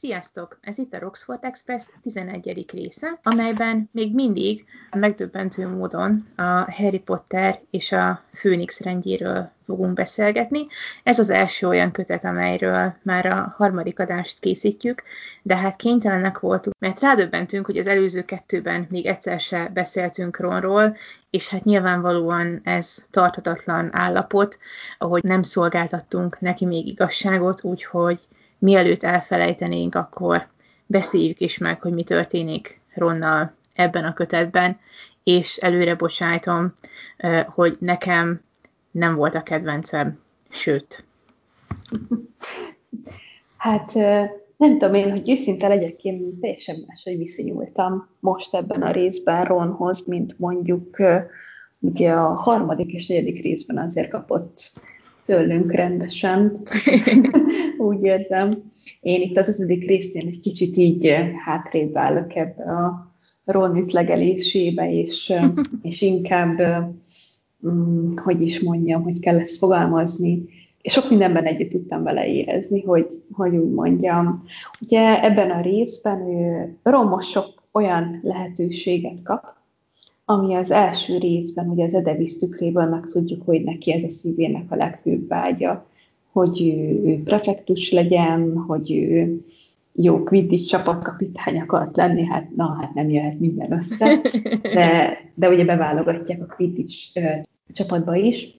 Sziasztok! Ez itt a Roxford Express 11. része, amelyben még mindig megdöbbentő módon a Harry Potter és a Főnix rendjéről fogunk beszélgetni. Ez az első olyan kötet, amelyről már a harmadik adást készítjük, de hát kénytelenek voltunk, mert rádöbbentünk, hogy az előző kettőben még egyszer se beszéltünk Ronról, és hát nyilvánvalóan ez tartatatlan állapot, ahogy nem szolgáltattunk neki még igazságot, úgyhogy mielőtt elfelejtenénk, akkor beszéljük is meg, hogy mi történik Ronnal ebben a kötetben, és előre bocsájtom, hogy nekem nem volt a kedvencem, sőt. Hát nem tudom én, hogy őszinte legyek, én teljesen máshogy viszonyultam most ebben a részben Ronhoz, mint mondjuk ugye a harmadik és negyedik részben azért kapott tőlünk rendesen, úgy érzem. Én itt az ötödik részén egy kicsit így hátrébb állok ebbe a Ron ütlegelésébe, és, és inkább, um, hogy is mondjam, hogy kell ezt fogalmazni, és sok mindenben együtt tudtam vele érezni, hogy, hogy úgy mondjam. Ugye ebben a részben Ron sok olyan lehetőséget kap, ami az első részben, ugye az Edevis tükréből meg tudjuk, hogy neki ez a szívének a legfőbb vágya, hogy ő, prefektus legyen, hogy ő jó Quidditch csapatkapitány akart lenni, hát na, hát nem jöhet minden össze, de, de ugye beválogatják a uh, csapatba is,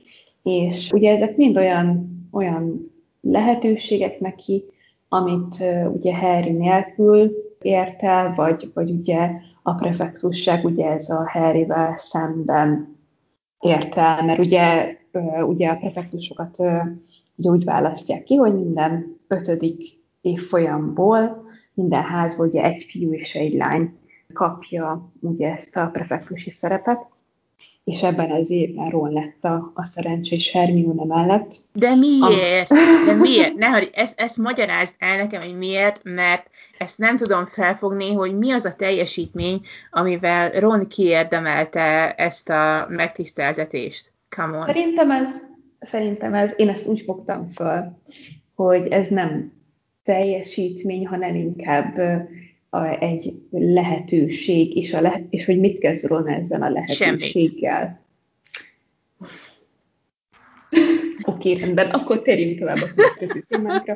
és ugye ezek mind olyan, olyan lehetőségek neki, amit uh, ugye Harry nélkül ért el, vagy, vagy ugye a prefektusság ugye ez a Harryvel szemben ért el, mert ugye, ugye a prefektusokat ugye úgy választják ki, hogy minden ötödik évfolyamból minden házból ugye egy fiú és egy lány kapja ugye ezt a prefektusi szerepet, és ebben az évben Ron lett a, a szerencsés Hermione mellett. De miért? De miért? Ne, hogy ezt, ezt magyarázd el nekem, hogy miért, mert ezt nem tudom felfogni, hogy mi az a teljesítmény, amivel Ron kiérdemelte ezt a megtiszteltetést. Come on. Szerintem ez, szerintem ez, én ezt úgy fogtam föl, hogy ez nem teljesítmény, hanem inkább a, egy lehetőség, és, a le, és hogy mit kezd Ron ezzel a lehetőséggel. Oké, okay, rendben, akkor térjünk tovább a következő témánkra.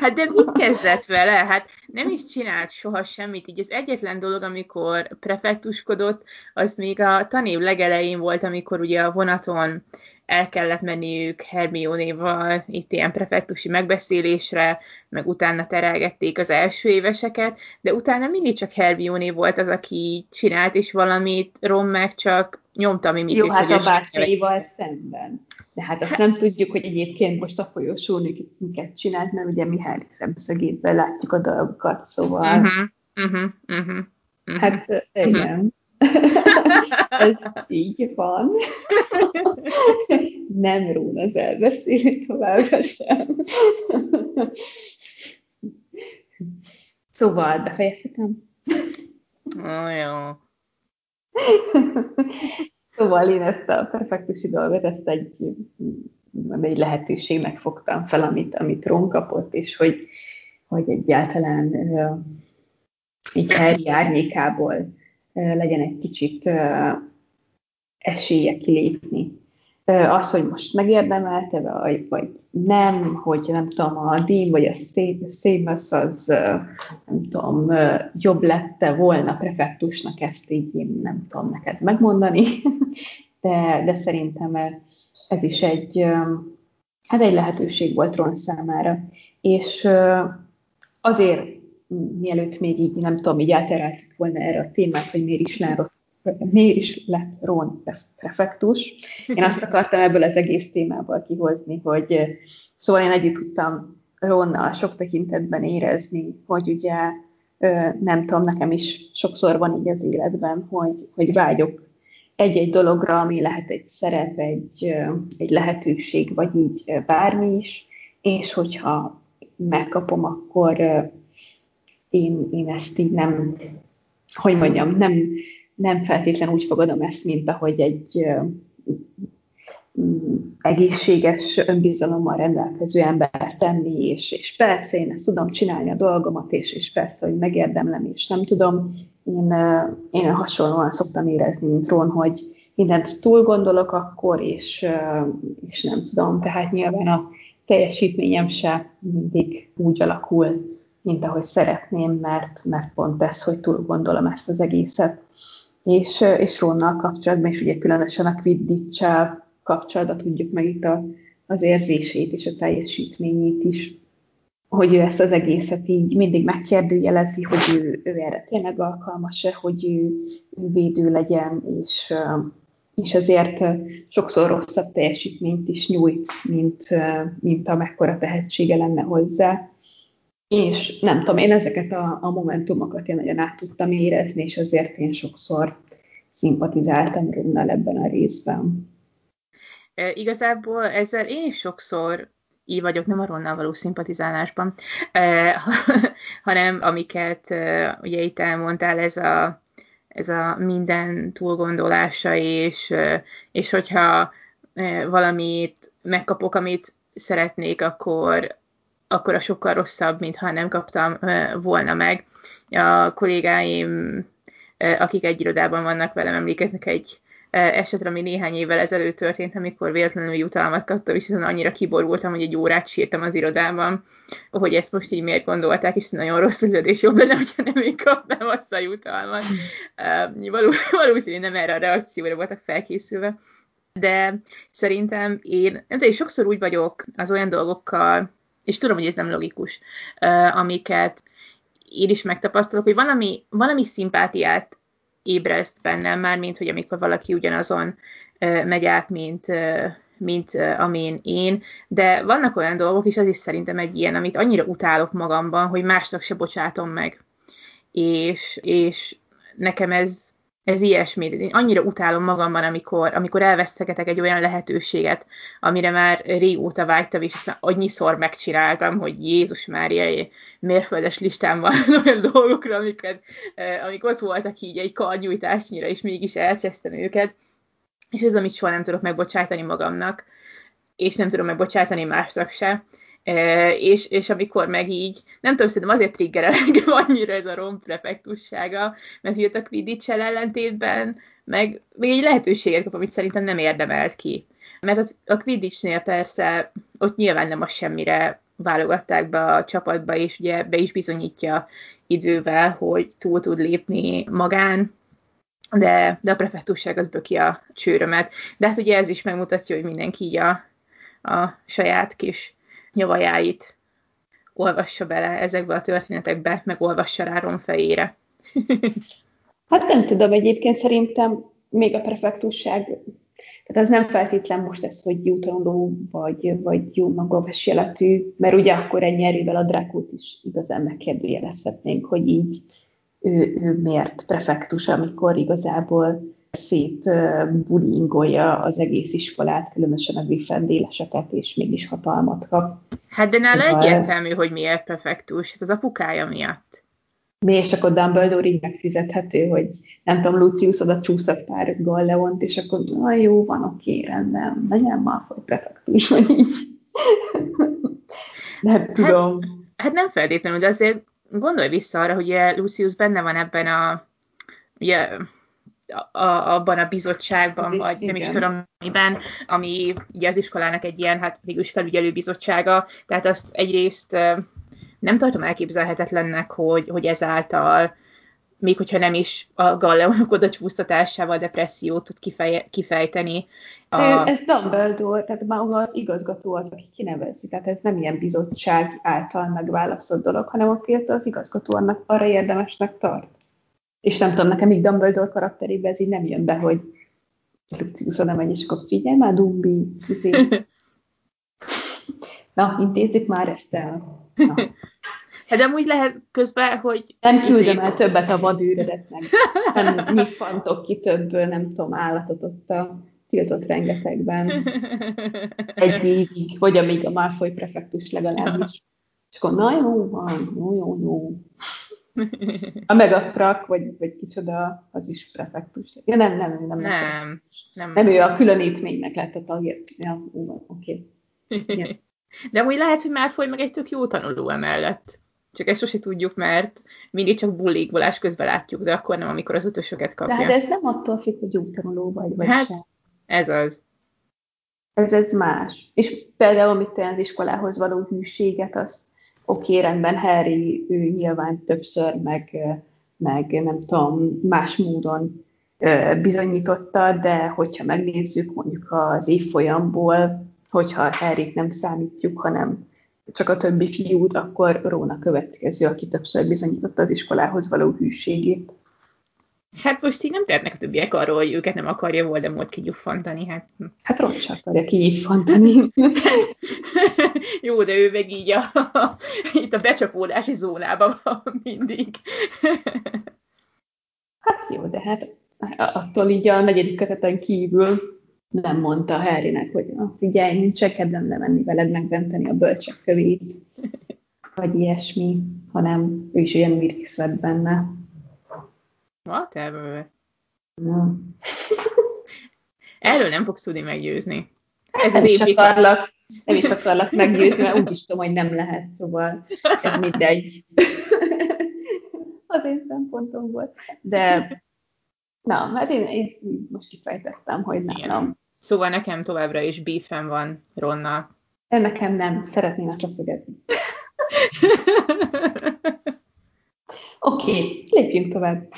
Hát de mit kezdett vele? Hát nem is csinált soha semmit. Így az egyetlen dolog, amikor prefektuskodott, az még a tanév legelején volt, amikor ugye a vonaton el kellett menniük Hermione-val itt ilyen prefektusi megbeszélésre, meg utána terelgették az első éveseket, de utána mindig csak Hermione volt az, aki csinált is valamit, Ron meg csak nyomta mi Jó, hát a bátyaival szemben. De hát azt hát... nem tudjuk, hogy egyébként most a folyosón miket csinált, mert ugye mi Harry szemszögéből látjuk a dolgokat, szóval... Uh-huh, uh-huh, uh-huh, uh-huh. Hát igen. Uh-huh. Ez így van. Nem rón az elbeszélni továbbra sem. Szóval befejezhetem? Oh, jó. Szóval én ezt a perfektusi dolgot, ezt egy, egy lehetőségnek fogtam fel, amit, amit Ron kapott, és hogy, hogy egyáltalán így Harry árnyékából legyen egy kicsit esélye kilépni. Az, hogy most megérdemelte, vagy, vagy nem, hogy nem tudom, a Dean vagy a Seamus az nem tudom, jobb lette volna prefektusnak, ezt így én nem tudom neked megmondani, de, de szerintem ez is egy, hát egy lehetőség volt Ron számára. És azért mielőtt még így, nem tudom, így eltereltük volna erre a témát, hogy miért is, lárott, miért is lett Ron prefektus. Én azt akartam ebből az egész témából kihozni, hogy szóval én együtt tudtam Ronnal sok tekintetben érezni, hogy ugye nem tudom, nekem is sokszor van így az életben, hogy, hogy vágyok egy-egy dologra, ami lehet egy szerep, egy, egy lehetőség, vagy így bármi is, és hogyha megkapom, akkor én, én ezt így nem, hogy mondjam, nem, nem feltétlenül úgy fogadom ezt, mint ahogy egy mm, egészséges önbizalommal rendelkező ember tenni, és, és persze én ezt tudom csinálni a dolgomat, és, és persze, hogy megérdemlem, és nem tudom. Én, én hasonlóan szoktam érezni, mint Ron, hogy mindent túl gondolok akkor, és, és nem tudom. Tehát nyilván a teljesítményem se mindig úgy alakul, mint ahogy szeretném, mert, mert pont ez, hogy túl gondolom ezt az egészet. És, és Ronnal kapcsolatban, és ugye különösen a quidditch kapcsolatban tudjuk meg itt a, az érzését és a teljesítményét is, hogy ő ezt az egészet így mindig megkérdőjelezi, hogy ő, ő erre tényleg alkalmas-e, hogy ő, ő védő legyen, és, és azért sokszor rosszabb teljesítményt is nyújt, mint, mint amekkora tehetsége lenne hozzá. És nem tudom, én ezeket a, a momentumokat én nagyon át tudtam érezni, és azért én sokszor szimpatizáltam Runnal ebben a részben. E, igazából ezzel én is sokszor így vagyok, nem a Ronnal való szimpatizálásban, e, hanem amiket e, ugye itt elmondtál, ez a, ez a minden túlgondolása, és, e, és hogyha e, valamit megkapok, amit szeretnék, akkor, akkor a sokkal rosszabb, mint ha nem kaptam volna meg. A kollégáim, akik egy irodában vannak velem, emlékeznek egy esetre, ami néhány évvel ezelőtt történt, amikor véletlenül jutalmat kaptam, és annyira kiborultam, hogy egy órát sírtam az irodában, hogy ezt most így miért gondolták, és nagyon rossz lett, és jobb lenne, hogyha nem én kapnám azt a jutalmat. Való, valószínűleg nem erre a reakcióra voltak felkészülve. De szerintem én, nem tudom, sokszor úgy vagyok az olyan dolgokkal, és tudom, hogy ez nem logikus, amiket én is megtapasztalok, hogy valami, valami szimpátiát ébreszt bennem már, mint hogy amikor valaki ugyanazon megy át, mint, mint amin én, de vannak olyan dolgok, és az is szerintem egy ilyen, amit annyira utálok magamban, hogy másnak se bocsátom meg. És, és nekem ez, ez ilyesmi. Én annyira utálom magamban, amikor, amikor elvesztegetek egy olyan lehetőséget, amire már régóta vágytam, és aztán annyiszor megcsináltam, hogy Jézus Mária, mérföldes listán van olyan dolgokra, amiket, amik ott voltak így egy karnyújtásnyira, és mégis elcsesztem őket. És ez, amit soha nem tudok megbocsátani magamnak, és nem tudom megbocsátani másnak se. És, és amikor meg így, nem tudom, szerintem azért triggerel engem annyira ez a rom prefektussága, mert jött a quidditch ellentétben, meg még egy lehetőséget kap, amit szerintem nem érdemelt ki. Mert a, a Quidditch-nél persze ott nyilván nem a semmire válogatták be a csapatba, és ugye be is bizonyítja idővel, hogy túl tud lépni magán, de, de a prefektusság az böki a csőrömet. De hát ugye ez is megmutatja, hogy mindenki így a, a saját kis nyavajáit olvassa bele ezekbe a történetekbe, meg olvassa rá Ron fejére. hát nem tudom, egyébként szerintem még a prefektusság, tehát az nem feltétlen most ez, hogy jutalomló vagy, vagy jó magas életű, mert ugye akkor ennyi erővel a Drákót is igazán megkérdőjelezhetnénk, hogy így ő, ő miért prefektus, amikor igazából szét bullyingolja az egész iskolát, különösen a griffendéleseket, és mégis hatalmat kap. Hát de nála szóval... egyértelmű, hogy miért prefektus, hát az apukája miatt. Mi, és akkor Dumbledore így megfizethető, hogy nem tudom, Lucius oda csúszott pár Galleont, és akkor na jó, van, oké, rendben, legyen már hogy prefektus, vagy így. nem hát, tudom. Hát nem feltétlenül, de azért gondolj vissza arra, hogy Lucius benne van ebben a ugye, a, abban a bizottságban, vagy igen. nem is tudom miben, ami ugye az iskolának egy ilyen, hát végülis felügyelő bizottsága, tehát azt egyrészt nem tartom elképzelhetetlennek, hogy, hogy ezáltal még hogyha nem is a galleonok oda csúsztatásával depressziót tud kifej, kifejteni. A... Ez Dumbledore, tehát már az igazgató az, aki kinevezi, tehát ez nem ilyen bizottság által megválasztott dolog, hanem ott az igazgató annak arra érdemesnek tart. És nem tudom, nekem így Dumbledore karakterében ez így nem jön be, hogy Lucius oda megy, és akkor figyelj már, Dumbi, izé. Na, intézzük már ezt el. Na. Hát amúgy lehet közben, hogy... Nem küldöm el többet a vadűrödet, meg nem nyiffantok ki több, nem tudom, állatot ott a tiltott rengetegben. Egy évig, vagy amíg a Malfoy prefektus legalábbis. És akkor, na jó van, jó, jó, jó. A megaprak, vagy, vagy kicsoda, az is prefektus. Ja, nem, nem, nem. Nem, nem. Nem, nem ő a különítménynek lett a tagja. Ja, oké. Okay. De úgy lehet, hogy már foly meg egy tök jó tanuló emellett. Csak ezt sose tudjuk, mert mindig csak bullikbolás közben látjuk, de akkor nem, amikor az ötösöket kapja. De hát ez nem attól függ, hogy jó tanuló vagy, vagy hát, sem. ez az. Ez, ez más. És például, amit az iskolához való hűséget, azt oké, okay, rendben, Harry, ő nyilván többször, meg, meg nem tudom, más módon bizonyította, de hogyha megnézzük mondjuk az évfolyamból, hogyha Harryt nem számítjuk, hanem csak a többi fiút, akkor Róna következő, aki többször bizonyította az iskolához való hűségét. Hát most így nem tehetnek a többiek arról, hogy őket nem akarja Voldemort kigyuffantani. Hát, hát Ron sem akarja kigyuffantani. Jó, de ő meg így a, a, itt a becsapódási zónában van mindig. hát jó, de hát attól így a negyedik köteten kívül nem mondta Harrynek, hogy na, figyelj, nincs kedvem lemenni veled megdönteni a bölcsek kövét, vagy ilyesmi, hanem ő is olyan részt vett benne. Whatever. No. Erről nem fogsz tudni meggyőzni. Ez az építő. Akarlak, nem is akarlak meggyőzni, mert úgy is tudom, hogy nem lehet, szóval ez mindegy. az én szempontom volt. De na, hát én, én most kifejtettem, hogy nem. nem. Szóval nekem továbbra is beefem van Ronnal. Nekem nem, szeretnének leszögezni. Oké, okay, lépjünk tovább.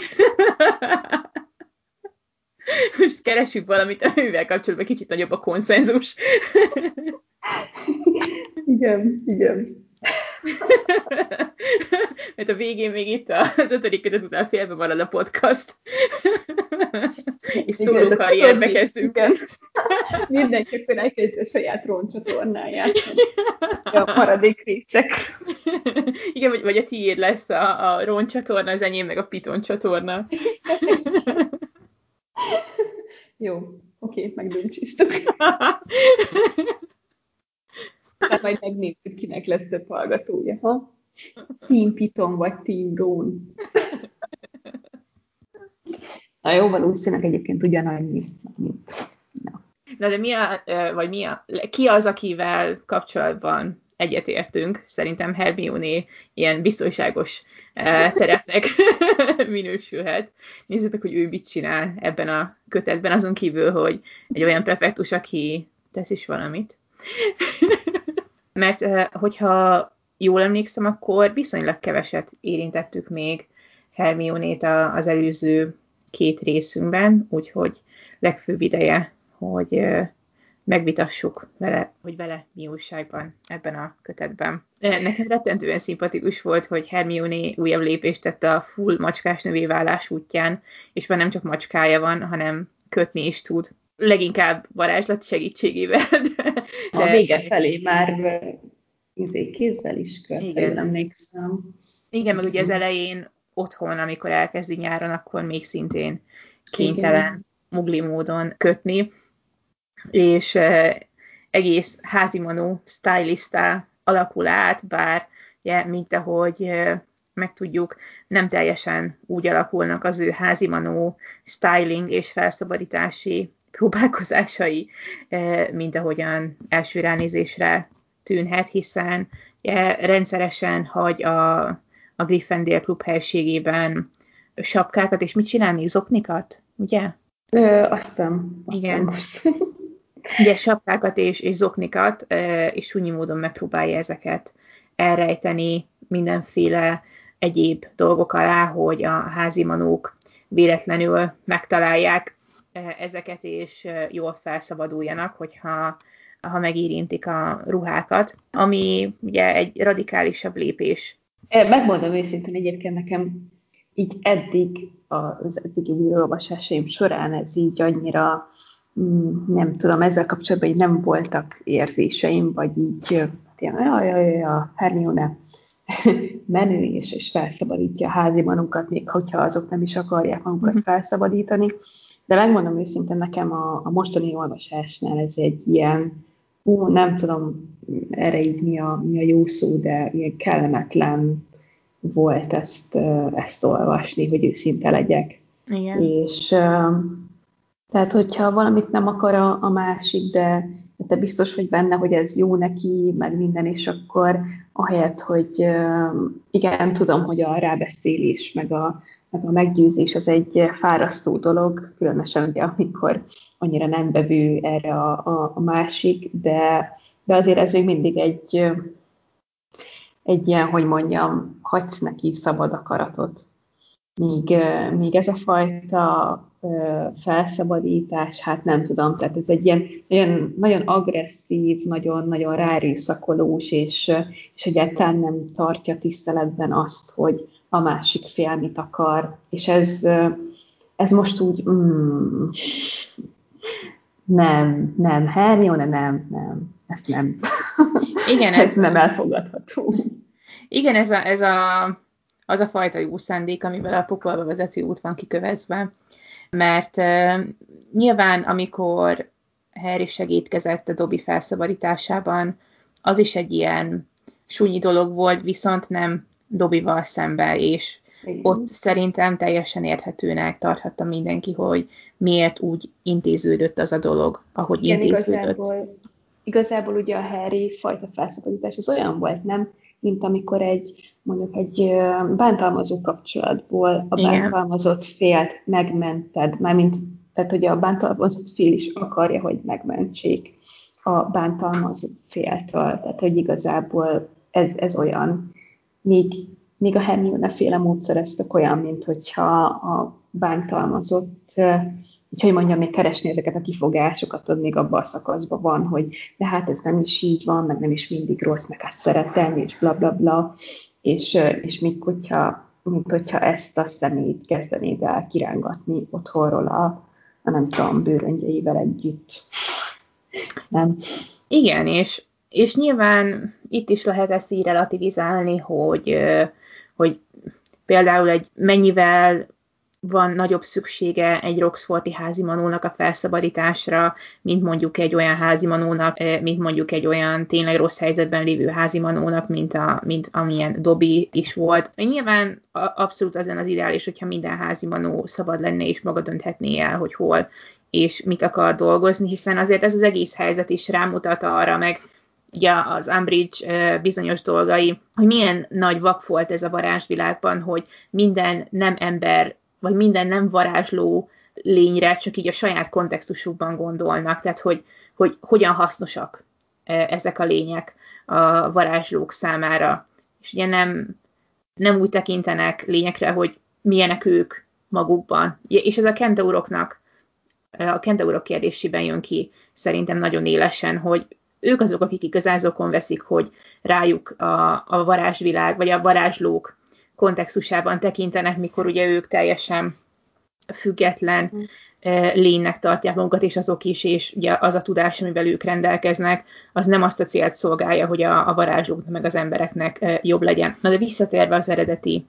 Most keresünk valamit, amivel kapcsolatban kicsit nagyobb a konszenzus. igen, igen. Mert a végén még itt az ötödik kötet után félbe marad a podcast. És szóló karrierbe kezdünk. Igen. Mindenki akkor elkezdi a saját roncsatornáját. A maradék részek. Igen, vagy, vagy a tiéd lesz a, a roncsatorna, az enyém meg a piton csatorna. Jó, oké, okay, megdöntsíztük. Hát majd megnézzük, kinek lesz több hallgatója, ha? Team Python vagy Team Drone. Na jó, valószínűleg egyébként ugyanannyi. Na. Na de mi a, vagy mi a, ki az, akivel kapcsolatban egyetértünk? Szerintem Hermione ilyen biztonságos terepnek minősülhet. Nézzük meg, hogy ő mit csinál ebben a kötetben, azon kívül, hogy egy olyan prefektus, aki tesz is valamit. Mert hogyha jól emlékszem, akkor viszonylag keveset érintettük még Hermionét az előző két részünkben, úgyhogy legfőbb ideje, hogy megvitassuk vele, hogy vele mi újságban ebben a kötetben. Nekem rettentően szimpatikus volt, hogy Hermione újabb lépést tett a full macskás növé válás útján, és már nem csak macskája van, hanem kötni is tud. Leginkább varázslat segítségével. De. A vége felé már izé, kézzel is Igen. emlékszem. Igen, meg ugye az elején otthon, amikor elkezdi nyáron, akkor még szintén kénytelen Igen. mugli módon kötni, és eh, egész házimanó stylistá alakul át, bár ugye, mint ahogy eh, megtudjuk, nem teljesen úgy alakulnak az ő házimanó styling és felszabadítási próbálkozásai, eh, mint ahogyan első ránézésre tűnhet, hiszen ugye, rendszeresen hagy a, a Gryffindor klub helységében sapkákat, és mit csinál még? Zoknikat, ugye? Ö, azt hiszem. Igen. ugye sapkákat és, és zoknikat, és súnyi módon megpróbálja ezeket elrejteni mindenféle egyéb dolgok alá, hogy a házi manók véletlenül megtalálják ezeket, és jól felszabaduljanak, hogyha ha megérintik a ruhákat, ami ugye egy radikálisabb lépés. Megmondom őszintén egyébként nekem így eddig az eddigi olvasásaim során ez így annyira mm, nem tudom, ezzel kapcsolatban így nem voltak érzéseim, vagy így ilyen, jaj, jaj, jaj, a Hermione menő és, és felszabadítja a házi manukat, még hogyha azok nem is akarják magukat mhm. felszabadítani. De megmondom őszintén, nekem a, a mostani olvasásnál ez egy ilyen ú, nem tudom erre így mi a, mi a jó szó, de ilyen kellemetlen volt ezt, ezt olvasni, hogy őszinte legyek. Igen. És tehát, hogyha valamit nem akar a, a másik, de te biztos vagy benne, hogy ez jó neki, meg minden, és akkor ahelyett, hogy igen, tudom, hogy a rábeszélés, meg a, meg a meggyőzés az egy fárasztó dolog, különösen ugye, amikor annyira nem bevő erre a, a, a másik, de, de azért ez még mindig egy, egy ilyen, hogy mondjam, hagysz neki szabad akaratot. Míg, míg ez a fajta felszabadítás, hát nem tudom, tehát ez egy ilyen nagyon, nagyon agresszív, nagyon-nagyon rárűszakolós, és, és egyáltalán nem tartja tiszteletben azt, hogy a másik fél mit akar, és ez, ez most úgy mm, nem, nem, Hermione, nem, nem, ezt nem. Igen, ez, ez nem elfogadható. Igen, ez a, ez a, az a fajta jó szándék, amivel a pokolba vezető út van kikövezve. Mert uh, nyilván, amikor Harry segítkezett a Dobby felszabadításában, az is egy ilyen súnyi dolog volt, viszont nem Dobival szembe, és Igen. ott szerintem teljesen érthetőnek tarthatta mindenki, hogy miért úgy intéződött az a dolog, ahogy Igen, intéződött. Igazából, igazából ugye a Harry fajta felszabadítás az olyan volt, nem? Mint amikor egy, mondjuk egy bántalmazó kapcsolatból a bántalmazott félt megmented, mármint, tehát hogy a bántalmazott fél is akarja, hogy megmentsék a bántalmazott féltől. Tehát, hogy igazából ez, ez olyan míg, míg a Hermione féle módszer ez tök olyan, mint hogyha a bántalmazott, hogy mondjam, még keresni ezeket a kifogásokat, ott még abban a szakaszban van, hogy de hát ez nem is így van, meg nem is mindig rossz, meg hát szeretelni, és bla bla bla, és, és még hogyha, mint hogyha ezt a szemét kezdenéd el kirángatni otthonról a, a nem tudom, bőröngyeivel együtt. Nem? Igen, és és nyilván itt is lehet ezt így relativizálni, hogy, hogy például egy mennyivel van nagyobb szüksége egy Roxforti házimanónak a felszabadításra, mint mondjuk egy olyan házimanónak, mint mondjuk egy olyan tényleg rossz helyzetben lévő házimanónak, mint, a, mint amilyen Dobby is volt. Nyilván abszolút az az ideális, hogyha minden házimanó szabad lenne és maga dönthetné el, hogy hol és mit akar dolgozni, hiszen azért ez az egész helyzet is rámutat arra, meg ugye az Umbridge bizonyos dolgai, hogy milyen nagy vak volt ez a varázsvilágban, hogy minden nem ember, vagy minden nem varázsló lényre csak így a saját kontextusukban gondolnak, tehát hogy, hogy hogyan hasznosak ezek a lények a varázslók számára. És ugye nem, nem úgy tekintenek lényekre, hogy milyenek ők magukban. És ez a kentauroknak, a kentaurok kérdésében jön ki szerintem nagyon élesen, hogy ők azok, akik igazán veszik, hogy rájuk a, a varázsvilág, vagy a varázslók kontextusában tekintenek, mikor ugye ők teljesen független mm. lénynek tartják magukat, és azok is, és ugye az a tudás, amivel ők rendelkeznek, az nem azt a célt szolgálja, hogy a, a varázslóknak meg az embereknek jobb legyen. Na de visszatérve az eredeti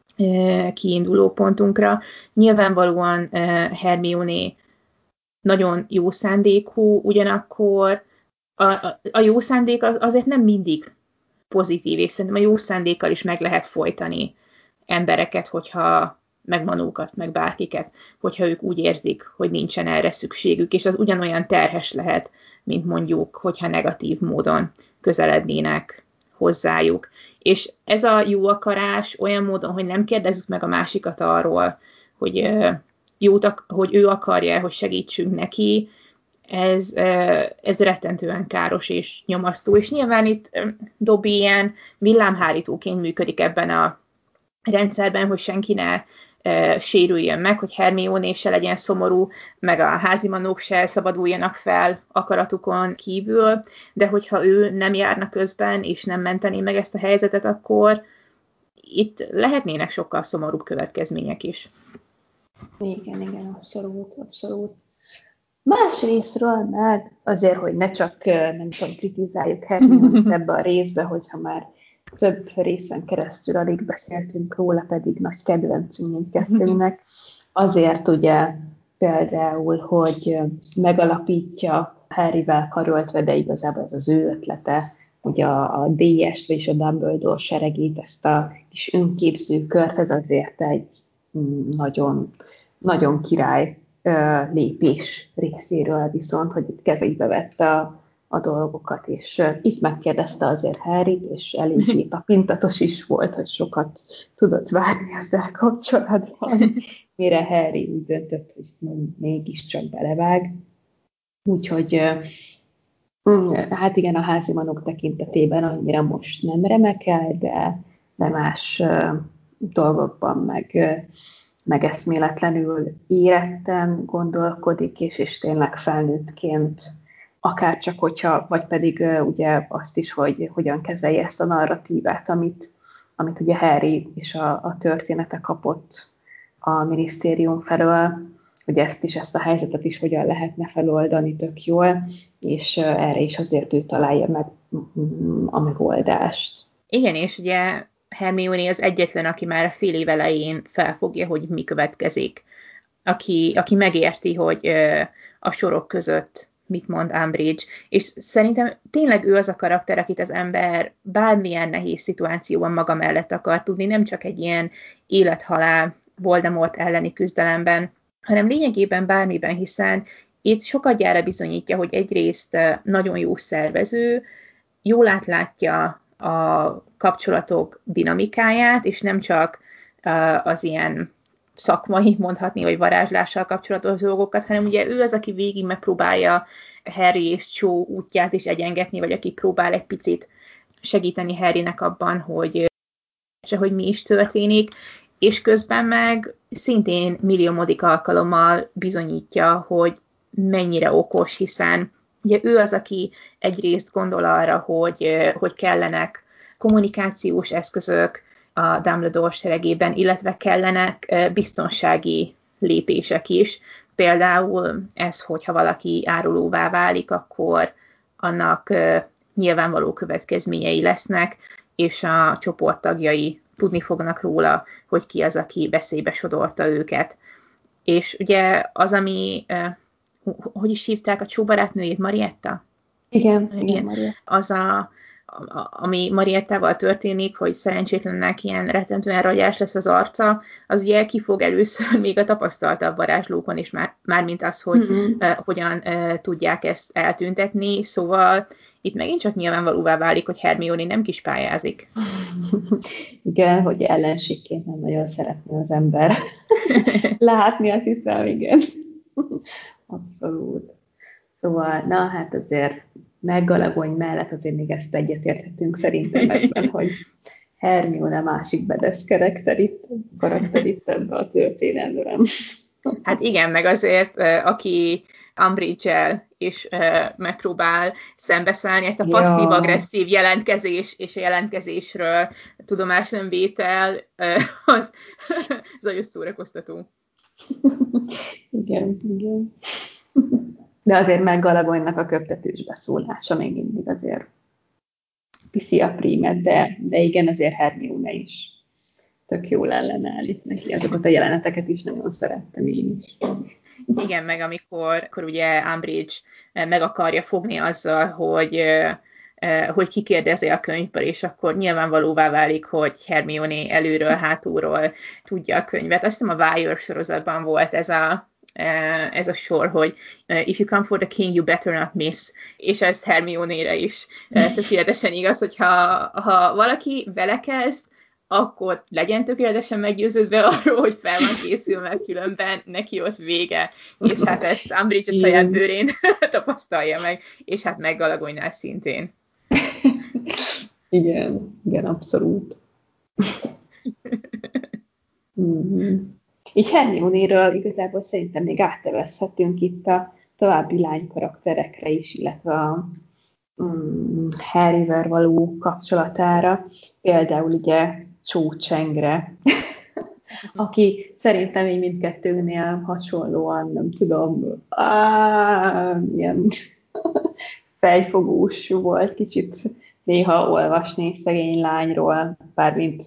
kiinduló pontunkra, nyilvánvalóan Hermione nagyon jó szándékú, ugyanakkor a, a, jó szándék az, azért nem mindig pozitív, és szerintem a jó szándékkal is meg lehet folytani embereket, hogyha megmanókat, meg bárkiket, hogyha ők úgy érzik, hogy nincsen erre szükségük, és az ugyanolyan terhes lehet, mint mondjuk, hogyha negatív módon közelednének hozzájuk. És ez a jó akarás olyan módon, hogy nem kérdezzük meg a másikat arról, hogy, jót, hogy ő akarja, hogy segítsünk neki, ez, ez rettentően káros és nyomasztó, és nyilván itt Dobby ilyen villámhárítóként működik ebben a rendszerben, hogy senki ne sérüljön meg, hogy Hermione se legyen szomorú, meg a házimanók se szabaduljanak fel akaratukon kívül, de hogyha ő nem járna közben, és nem menteni meg ezt a helyzetet, akkor itt lehetnének sokkal szomorúbb következmények is. Igen, igen, abszolút, abszolút. Másrésztről meg azért, hogy ne csak, nem tudom, kritizáljuk Hermione ebbe a részbe, hogyha már több részen keresztül alig beszéltünk róla, pedig nagy kedvencünk mindkettőnek. Azért ugye például, hogy megalapítja Harryvel karöltve, de igazából ez az ő ötlete ugye a, a DS-t, vagyis a Dumbledore seregét, ezt a kis önképző kört, ez azért egy mm, nagyon, nagyon király lépés részéről viszont, hogy itt kezébe vette a, a dolgokat, és itt megkérdezte azért Harry, és eléggé tapintatos is volt, hogy sokat tudott várni ezzel kapcsolatban, mire Harry úgy döntött, hogy mégiscsak belevág. Úgyhogy mm, hát igen, a házi manok tekintetében annyira most nem remekel, de, de más dolgokban meg meg eszméletlenül éretten gondolkodik, és, és tényleg felnőttként, akár csak hogyha, vagy pedig ugye azt is, hogy hogyan kezelje ezt a narratívát, amit, amit ugye Harry és a, a története kapott a minisztérium felől, hogy ezt is, ezt a helyzetet is hogyan lehetne feloldani tök jól, és erre is azért ő találja meg a megoldást. Igen, és ugye Hermione az egyetlen, aki már a fél év elején felfogja, hogy mi következik. Aki, aki megérti, hogy a sorok között mit mond Umbridge, és szerintem tényleg ő az a karakter, akit az ember bármilyen nehéz szituációban maga mellett akar tudni, nem csak egy ilyen élethalál Voldemort elleni küzdelemben, hanem lényegében bármiben, hiszen itt sokat gyára bizonyítja, hogy egyrészt nagyon jó szervező, jól átlátja a kapcsolatok dinamikáját, és nem csak az ilyen szakmai, mondhatni, vagy varázslással kapcsolatos dolgokat, hanem ugye ő az, aki végig megpróbálja Harry és Cho útját is egyengetni, vagy aki próbál egy picit segíteni Harrynek abban, hogy, hogy mi is történik, és közben meg szintén milliómodik alkalommal bizonyítja, hogy mennyire okos, hiszen ugye ő az, aki egyrészt gondol arra, hogy, hogy kellenek kommunikációs eszközök a Dumbledore seregében, illetve kellenek biztonsági lépések is. Például ez, hogyha valaki árulóvá válik, akkor annak nyilvánvaló következményei lesznek, és a csoporttagjai tudni fognak róla, hogy ki az, aki veszélybe sodorta őket. És ugye az, ami, hogy is hívták a csóbarátnőjét, Marietta? Igen, igen, igen Marietta. Az a, ami Mariettával történik, hogy szerencsétlennek ilyen rettentően ragyás lesz az arca, az ugye ki fog először még a tapasztaltabb varázslókon is, már, már mint az, hogy mm-hmm. uh, hogyan uh, tudják ezt eltüntetni, szóval itt megint csak nyilvánvalóvá válik, hogy Hermione nem kis pályázik. igen, hogy ellenségként nem nagyon szeretne az ember látni, azt hiszem, igen. Abszolút. Szóval, na hát azért meggalagony mellett azért még ezt egyetérthetünk szerintem ebben, hogy Hermione másik bedesz karakter itt, karakter itt ebbe a történelmben. Hát igen, meg azért, aki Umbridge-el is megpróbál szembeszállni, ezt a passzív-agresszív jelentkezés és a jelentkezésről tudomás nem vétel, az, az nagyon szórakoztató. igen, igen. De azért meg Galagonynak a köptetős beszólása még mindig azért viszi a prímet, de, de igen, azért Hermione is tök jól ellenáll itt neki. Azokat a jeleneteket is nagyon szerettem én is. Igen, meg amikor akkor ugye Umbridge meg akarja fogni azzal, hogy hogy kikérdezi a könyvből, és akkor nyilvánvalóvá válik, hogy Hermione előről, hátulról tudja a könyvet. Azt hiszem a Wire sorozatban volt ez a, Eh, ez a sor, hogy uh, if you come for the king, you better not miss, és ez Hermione-re is tökéletesen igaz, hogyha ha valaki vele kezd, akkor legyen tökéletesen meggyőződve arról, hogy fel van készül, mert különben neki ott vége. És hát ezt Umbridge a saját bőrén tapasztalja meg, és hát meg Galagolynál szintén. Igen, igen, abszolút. mm-hmm. Így Hermione-ről igazából szerintem még áttevezhetünk itt a további lány karakterekre is, illetve a um, Harryvel való kapcsolatára. Például ugye Cho Chengre, aki szerintem így mindkettőnél hasonlóan, nem tudom, á, ilyen fejfogós volt kicsit néha olvasni szegény lányról, bármint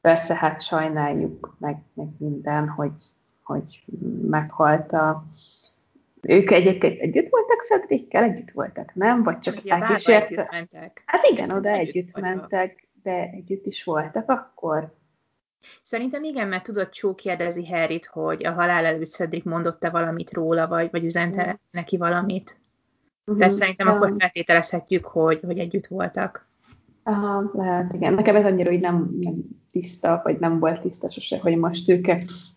persze hát sajnáljuk meg, meg minden, hogy, hogy meghalt a ők egyébként együtt voltak Cedrickel, együtt voltak, nem? Vagy csak elkísérte? Hát igen, oda együtt, együtt mentek, de együtt is voltak akkor. Szerintem igen, mert tudod, Csó kérdezi Harryt, hogy a halál előtt Cedric mondott-e valamit róla, vagy, vagy üzente mm. neki valamit. Uh-huh. De szerintem um, akkor feltételezhetjük, hogy, hogy együtt voltak. Aha, lehet, igen. Nekem ez annyira hogy nem, nem tiszta, vagy nem volt tiszta sose, hogy most ők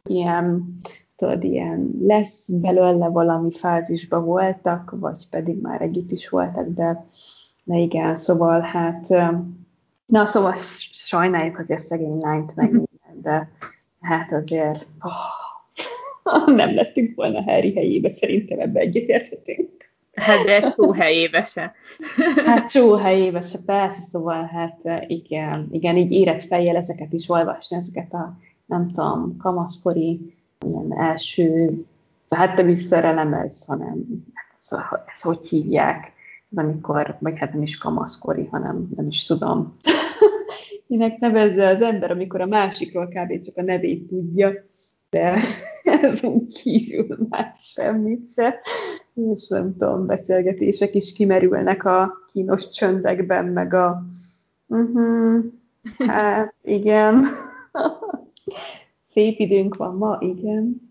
ilyen, tudod, ilyen lesz belőle valami fázisba voltak, vagy pedig már együtt is voltak, de, de igen, szóval hát, na szóval sajnáljuk azért szegény lányt meg mhm. minden, de hát azért oh, nem lettünk volna Harry helyébe, szerintem ebbe egyetérthetünk. Hát de Csó helyébe se. Hát Csó helyébe se, persze, szóval hát igen, igen, így érett fejjel ezeket is olvasni, ezeket a, nem tudom, kamaszkori ilyen első, hát nem is szerelem ez, hanem ez, ez hogy hívják, amikor, vagy hát nem is kamaszkori, hanem nem is tudom. Minek nevezze az ember, amikor a másikról kb. csak a nevét tudja, de ezen kívül más semmit se és nem tudom, beszélgetések is kimerülnek a kínos csöndekben, meg a uh-huh, hát igen, szép időnk van ma, igen.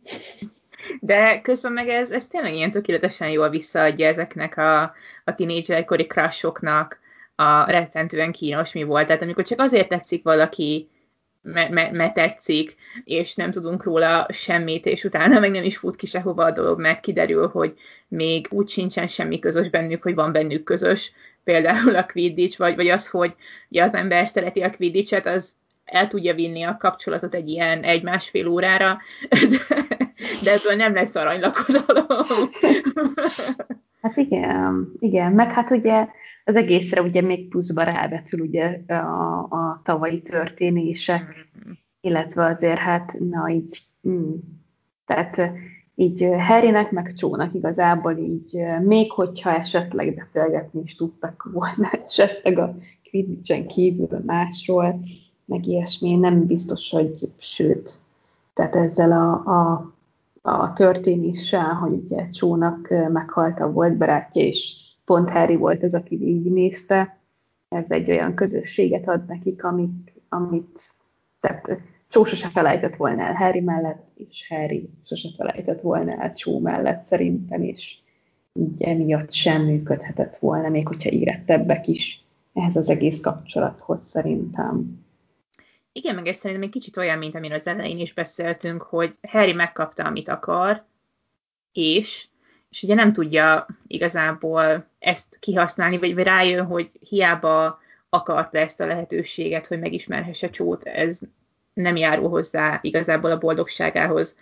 De közben meg ez, ez tényleg ilyen tökéletesen jól visszaadja ezeknek a, a tínédzserkori crushoknak a rettentően kínos mi volt. Tehát amikor csak azért tetszik valaki, mert me, me tetszik, és nem tudunk róla semmit, és utána meg nem is fut ki sehova a dolog, mert kiderül, hogy még úgy sincsen semmi közös bennük, hogy van bennük közös, például a Quidditch, vagy, vagy az, hogy ugye az ember szereti a Quidditchet, az el tudja vinni a kapcsolatot egy ilyen egy-másfél órára, de, de ebből nem lesz aranylakodalom. Hát igen, igen, meg hát ugye az egészre ugye még pluszba rábetül ugye a, a tavalyi történések, illetve azért hát, na így, mm, tehát így Harrynek, meg Csónak igazából így, még hogyha esetleg beszélgetni is tudtak volna esetleg a Quidditchen kívül másról, meg ilyesmi, nem biztos, hogy sőt, tehát ezzel a, a, a történéssel, hogy ugye Csónak meghalt a volt barátja, és pont Harry volt az, aki így nézte, ez egy olyan közösséget ad nekik, amik, amit tehát Csó sose felejtett volna el Harry mellett, és Harry sose felejtett volna el Csó mellett szerintem, és így emiatt sem működhetett volna, még hogyha érettebbek is ehhez az egész kapcsolathoz szerintem. Igen, meg ez szerintem egy kicsit olyan, mint amiről az elején is beszéltünk, hogy Harry megkapta, amit akar, és és ugye nem tudja igazából ezt kihasználni, vagy, rájön, hogy hiába akarta ezt a lehetőséget, hogy megismerhesse Csót, ez nem járul hozzá igazából a boldogságához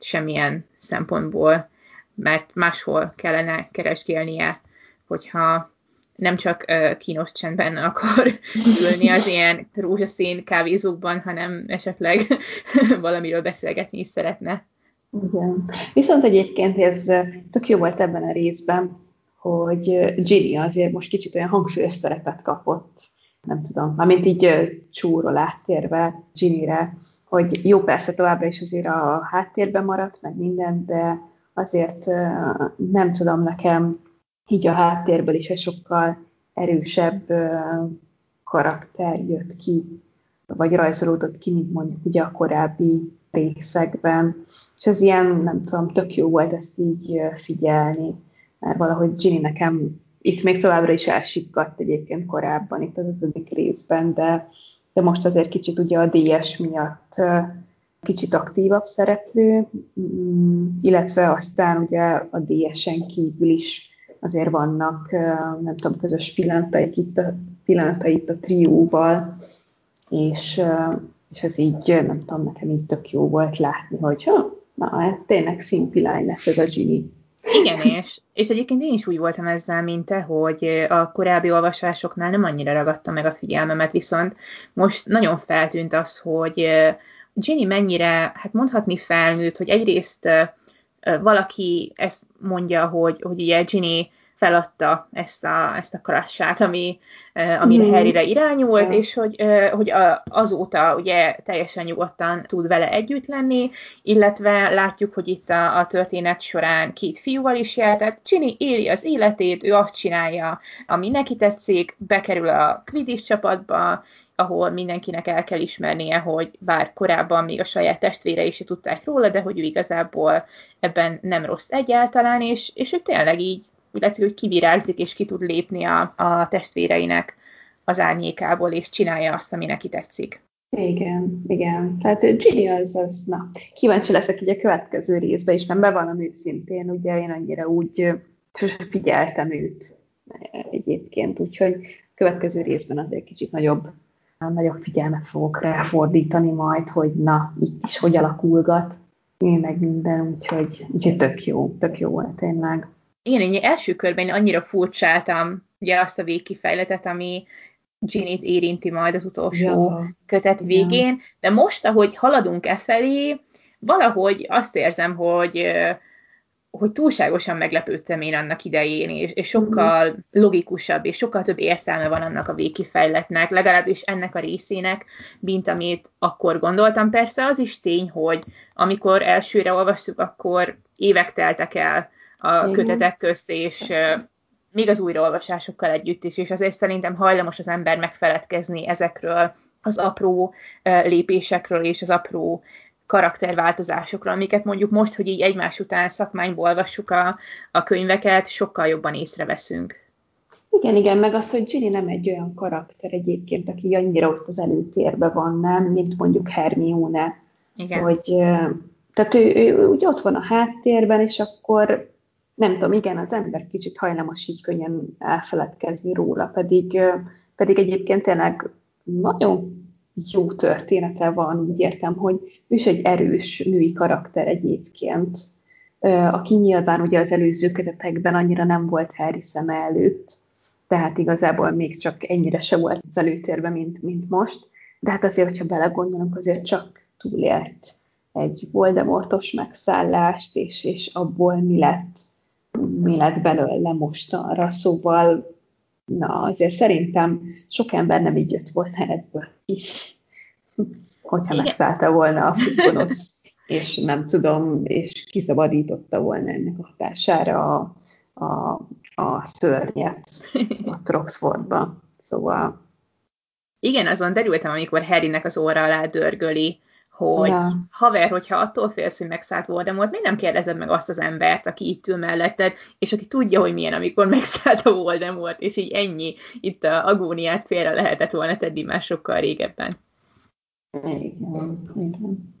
semmilyen szempontból, mert máshol kellene keresgélnie, hogyha nem csak kínos csendben akar ülni az ilyen rózsaszín kávézókban, hanem esetleg valamiről beszélgetni is szeretne. Igen. Viszont egyébként ez tök jó volt ebben a részben, hogy Ginny azért most kicsit olyan hangsúlyos szerepet kapott, nem tudom, amint így csúról áttérve Ginnyre, hogy jó persze továbbra is azért a háttérben maradt, meg minden, de azért nem tudom, nekem így a háttérből is egy sokkal erősebb karakter jött ki, vagy rajzolódott ki, mint mondjuk ugye a korábbi részekben, és ez ilyen, nem tudom, tök jó volt ezt így figyelni, mert valahogy Ginny nekem itt még továbbra is elsikkadt egyébként korábban, itt az ötödik részben, de, de most azért kicsit ugye a DS miatt kicsit aktívabb szereplő, mm, illetve aztán ugye a DS-en kívül is azért vannak, nem tudom, közös pillanataik itt a, pillanataik itt a trióval, és és ez így, nem tudom, nekem így tök jó volt látni, hogy ha, na, ez tényleg szimpilány lesz ez a Ginny. Igen, és, és egyébként én is úgy voltam ezzel, mint te, hogy a korábbi olvasásoknál nem annyira ragadta meg a figyelmemet, viszont most nagyon feltűnt az, hogy Ginny mennyire, hát mondhatni felnőtt, hogy egyrészt valaki ezt mondja, hogy, hogy ugye Ginny feladta ezt a, ezt a krassát, ami, amire mm. Harryre irányult, yeah. és hogy, hogy azóta ugye teljesen nyugodtan tud vele együtt lenni, illetve látjuk, hogy itt a, a történet során két fiúval is jár, tehát Csini éli az életét, ő azt csinálja, ami neki tetszik, bekerül a Quidditch csapatba, ahol mindenkinek el kell ismernie, hogy bár korábban még a saját testvérei is tudták róla, de hogy ő igazából ebben nem rossz egyáltalán, és, és ő tényleg így úgy látszik, hogy kivirágzik, és ki tud lépni a, a testvéreinek az árnyékából, és csinálja azt, ami neki tetszik. Igen, igen. Tehát Ginny az, az, na, kíváncsi leszek ugye a következő részbe is, mert bevallom őszintén, ugye én annyira úgy sose figyeltem őt egyébként, úgyhogy a következő részben azért kicsit nagyobb, nagyobb figyelmet fogok ráfordítani majd, hogy na, itt is hogy alakulgat, én meg minden, úgyhogy, úgyhogy tök jó, tök jó volt tényleg igen, én első körben annyira furcsáltam ugye azt a végkifejletet, ami Ginny-t érinti majd az utolsó ja. kötet végén, ja. de most, ahogy haladunk e felé, valahogy azt érzem, hogy hogy túlságosan meglepődtem én annak idején, és, és sokkal mm. logikusabb, és sokkal több értelme van annak a végkifejletnek, legalábbis ennek a részének, mint amit akkor gondoltam. Persze az is tény, hogy amikor elsőre olvastuk, akkor évek teltek el a Igen. kötetek közt, és még az újraolvasásokkal együtt is, és azért szerintem hajlamos az ember megfeledkezni ezekről az apró lépésekről és az apró karakterváltozásokról, amiket mondjuk most, hogy így egymás után szakmányból olvassuk a, a könyveket, sokkal jobban észreveszünk. Igen, igen, meg az, hogy Ginny nem egy olyan karakter egyébként, aki annyira ott az előtérben van, nem, mint mondjuk Hermione. Igen. Hogy, tehát ő, ő úgy ott van a háttérben, és akkor nem tudom, igen, az ember kicsit hajlamos így könnyen elfeledkezni róla, pedig, pedig egyébként tényleg nagyon jó története van, úgy értem, hogy ő is egy erős női karakter egyébként, aki nyilván ugye az előző kötetekben annyira nem volt Harry szeme előtt, tehát igazából még csak ennyire se volt az előtérben, mint, mint most, de hát azért, hogyha belegondolunk, azért csak túlélt egy Voldemortos megszállást, és, és abból mi lett mi lett belőle mostanra, szóval na, azért szerintem sok ember nem így jött volna ebből is, hogyha Igen. megszállta volna a gonosz, és nem tudom, és kiszabadította volna ennek a hatására a, a, a szörnyet a Troxfordban. Szóval igen, azon derültem, amikor Harrynek az óra alá dörgöli hogy ja. haver, hogyha attól félsz, hogy megszállt Voldemort, miért nem kérdezed meg azt az embert, aki itt ül melletted, és aki tudja, hogy milyen, amikor megszállt a Voldemort, és így ennyi, itt a agóniát félre lehetett volna tenni már sokkal régebben. Igen, igen.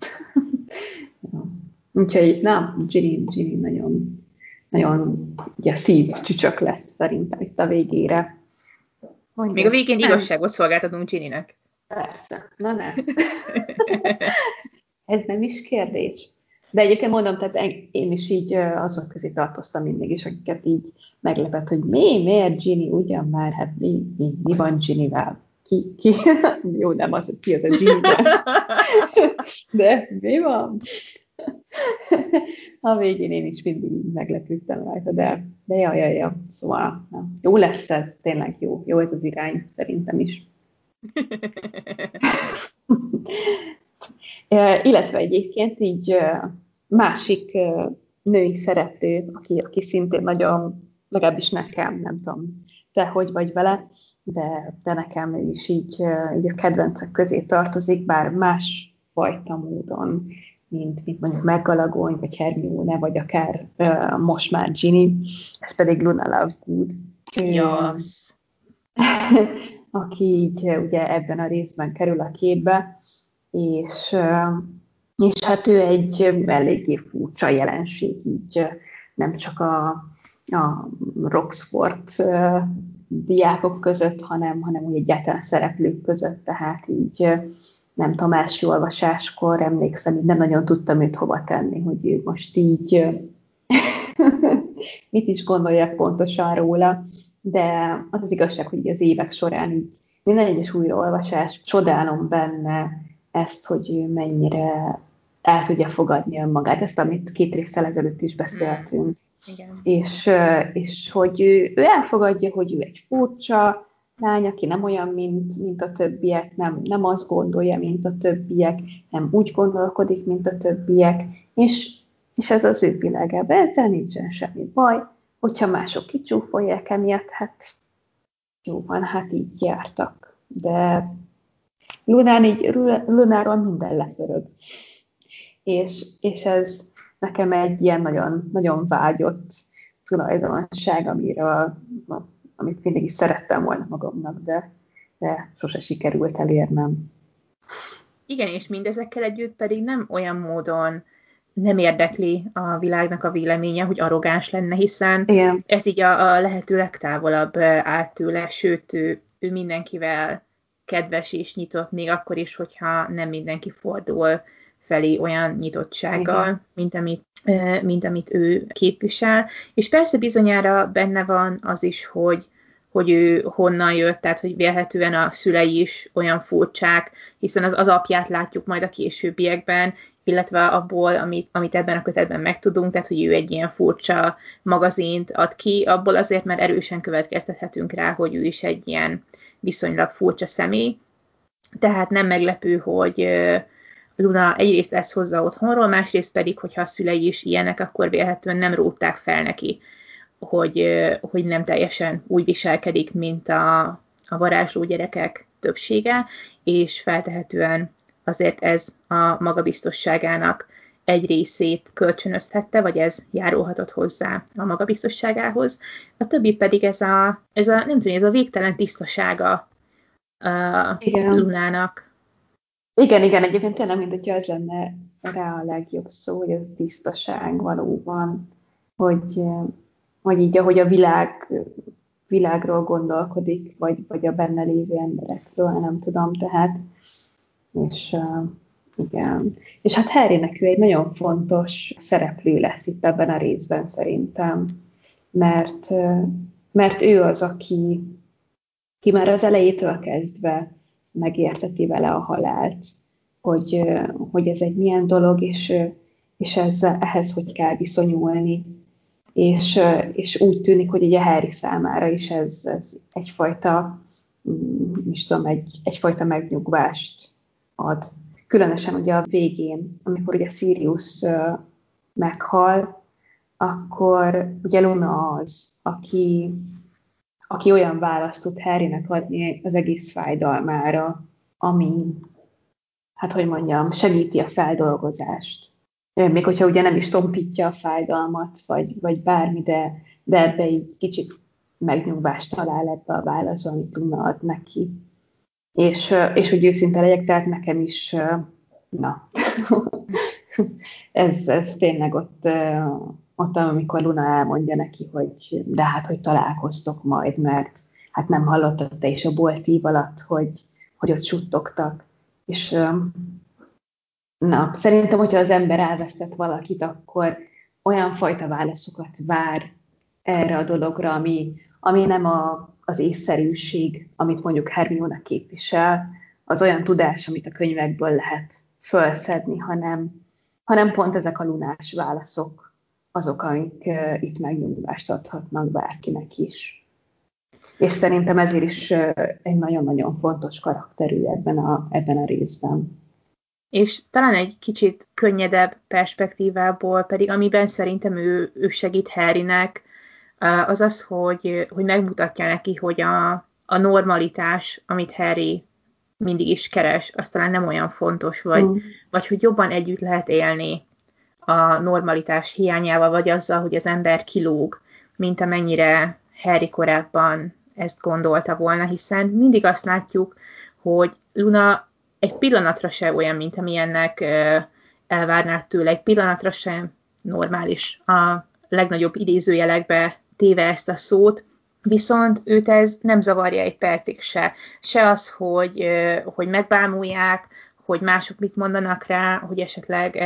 Úgyhogy, na, Ginny, Ginny nagyon, nagyon ugye, szív csücsök lesz szerintem itt a végére. Mondjuk. Még a végén igazságot szolgáltatunk Ginnynek. Persze, na nem. Ez nem is kérdés. De egyébként mondom, tehát én is így azok közé tartoztam mindig is, akiket így meglepett, hogy mi, miért Ginny, ugyan már, hát mi, mi, mi van Ginny-vel? Ki, ki? Jó, nem az, hogy ki az a Ginny, de, de mi van? A végén én is mindig meglepődtem rajta, de, de ja, ja, ja. Szóval na, jó lesz ez, tényleg jó, jó ez az irány, szerintem is. Illetve egyébként így másik női szereplő, aki, aki szintén nagyon, legalábbis nekem, nem tudom, te hogy vagy vele, de, de nekem ő is így, így a kedvencek közé tartozik, bár más fajta módon, mint, mint mondjuk Meggalagony, vagy Hermione, vagy akár uh, most már Ginny, ez pedig Luna Lovegood. Yes. Aki így ugye ebben a részben kerül a képbe, és, és hát ő egy eléggé furcsa jelenség, így nem csak a, a Roxford diákok között, hanem, hanem úgy egyáltalán szereplők között, tehát így nem tudom, első olvasáskor emlékszem, hogy nem nagyon tudtam őt hova tenni, hogy ő most így mit is gondolják pontosan róla de az az igazság, hogy az évek során így minden egyes újraolvasás csodálom benne ezt, hogy ő mennyire el tudja fogadni önmagát, ezt, amit két részsel ezelőtt is beszéltünk, Igen. És, és hogy ő, ő elfogadja, hogy ő egy furcsa lány, aki nem olyan, mint, mint a többiek, nem, nem azt gondolja, mint a többiek, nem úgy gondolkodik, mint a többiek, és, és ez az ő világában, de nincsen semmi baj, hogyha mások kicsúfolják emiatt, hát jó van, hát így jártak. De Lunán így, Lunáról minden leförög. És, és ez nekem egy ilyen nagyon, nagyon vágyott tulajdonság, amiről, amit mindig is szerettem volna magamnak, de, de sose sikerült elérnem. Igen, és mindezekkel együtt pedig nem olyan módon nem érdekli a világnak a véleménye, hogy arrogáns lenne, hiszen Igen. ez így a, a lehető legtávolabb állt tőle, sőt, ő, ő mindenkivel kedves és nyitott, még akkor is, hogyha nem mindenki fordul felé olyan nyitottsággal, mint amit, mint amit ő képvisel. És persze bizonyára benne van az is, hogy, hogy ő honnan jött, tehát hogy vélhetően a szülei is olyan furcsák, hiszen az, az apját látjuk majd a későbbiekben, illetve abból, amit, amit ebben a kötetben megtudunk, tehát hogy ő egy ilyen furcsa magazint ad ki, abból azért, mert erősen következtethetünk rá, hogy ő is egy ilyen viszonylag furcsa személy. Tehát nem meglepő, hogy Luna egyrészt ezt hozza otthonról, másrészt pedig, hogyha a szülei is ilyenek, akkor vélhetően nem rótták fel neki, hogy, hogy nem teljesen úgy viselkedik, mint a, a varázsló gyerekek többsége, és feltehetően azért ez a magabiztosságának egy részét kölcsönözhette, vagy ez járulhatott hozzá a magabiztosságához. A többi pedig ez a, ez a nem tudom, ez a végtelen tisztasága a igen. Lunának. Igen, igen, egyébként tényleg, mint hogyha ez lenne rá a legjobb szó, hogy ez a tisztaság valóban, hogy, hogy így, ahogy a világ, világról gondolkodik, vagy, vagy a benne lévő emberekről, nem tudom, tehát és igen. És hát Harrynek ő egy nagyon fontos szereplő lesz itt ebben a részben szerintem, mert, mert ő az, aki, aki már az elejétől kezdve megérteti vele a halált, hogy, hogy ez egy milyen dolog, és, és ez, ehhez hogy kell viszonyulni. És, és úgy tűnik, hogy ugye Harry számára is ez, ez egyfajta, mm, is tudom, egy, egyfajta megnyugvást ad. Különösen ugye a végén, amikor ugye Sirius meghal, akkor ugye Luna az, aki, aki olyan választ tud Harrynek adni az egész fájdalmára, ami, hát hogy mondjam, segíti a feldolgozást. Még hogyha ugye nem is tompítja a fájdalmat, vagy, vagy bármi, de, de ebbe így kicsit megnyugvást talál ebbe a válaszba, amit Luna ad neki. És, és hogy őszinte legyek, tehát nekem is, na, ez, ez tényleg ott, ott, amikor Luna elmondja neki, hogy de hát, hogy találkoztok majd, mert hát nem hallottad te is a boltív alatt, hogy, hogy ott suttogtak. És na, szerintem, hogyha az ember elvesztett valakit, akkor olyan fajta válaszokat vár erre a dologra, ami, ami nem a, az észszerűség, amit mondjuk Hermione képvisel, az olyan tudás, amit a könyvekből lehet felszedni, hanem, hanem pont ezek a lunás válaszok azok, amik itt megnyugvást adhatnak bárkinek is. És szerintem ezért is egy nagyon-nagyon fontos karakterű ebben a, ebben a részben. És talán egy kicsit könnyedebb perspektívából pedig, amiben szerintem ő, ő segít Harrynek, az az, hogy, hogy megmutatja neki, hogy a, a normalitás, amit Harry mindig is keres, az talán nem olyan fontos, vagy, mm. vagy hogy jobban együtt lehet élni a normalitás hiányával, vagy azzal, hogy az ember kilóg, mint amennyire Harry korábban ezt gondolta volna, hiszen mindig azt látjuk, hogy Luna egy pillanatra se olyan, mint amilyennek elvárnák tőle, egy pillanatra sem normális a legnagyobb idézőjelekbe téve ezt a szót, viszont őt ez nem zavarja egy percig se. Se az, hogy, hogy megbámulják, hogy mások mit mondanak rá, hogy esetleg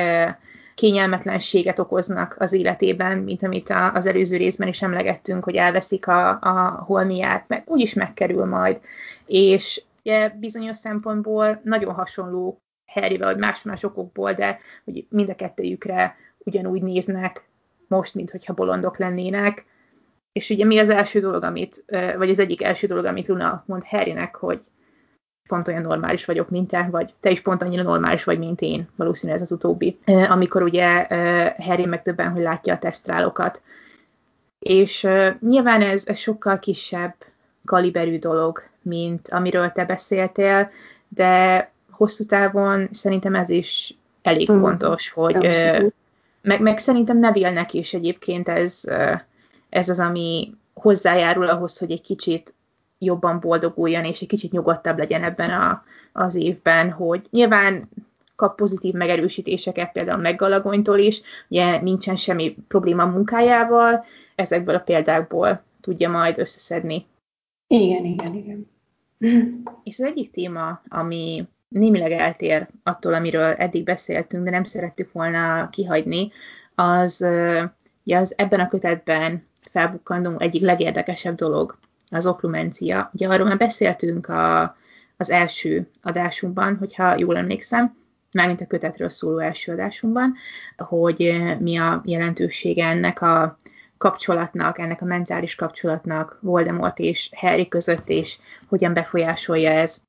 kényelmetlenséget okoznak az életében, mint amit az előző részben is emlegettünk, hogy elveszik a, a holmiát, meg úgyis megkerül majd. És ugye bizonyos szempontból nagyon hasonló Harryvel, vagy más-más okokból, de hogy mind a kettőjükre ugyanúgy néznek most, mint hogyha bolondok lennének. És ugye mi az első dolog, amit, vagy az egyik első dolog, amit Luna mond Harrynek, hogy pont olyan normális vagyok, mint te, vagy te is pont annyira normális vagy, mint én, valószínűleg ez az utóbbi. Amikor ugye Harry megtöbben, hogy látja a tesztrálokat. És nyilván ez, ez sokkal kisebb kaliberű dolog, mint amiről te beszéltél, de hosszú távon szerintem ez is elég mm. fontos, hogy meg, meg szerintem Neville-nek is egyébként ez, ez az, ami hozzájárul ahhoz, hogy egy kicsit jobban boldoguljon, és egy kicsit nyugodtabb legyen ebben a, az évben, hogy nyilván kap pozitív megerősítéseket, például Meggalagonytól is, ugye nincsen semmi probléma munkájával, ezekből a példákból tudja majd összeszedni. Igen, igen, igen. És az egyik téma, ami némileg eltér attól, amiről eddig beszéltünk, de nem szerettük volna kihagyni, az, ugye az ebben a kötetben felbukkandó egyik legérdekesebb dolog, az oklumencia. Ugye arról már beszéltünk a, az első adásunkban, hogyha jól emlékszem, mármint a kötetről szóló első adásunkban, hogy mi a jelentősége ennek a kapcsolatnak, ennek a mentális kapcsolatnak Voldemort és Harry között, és hogyan befolyásolja ez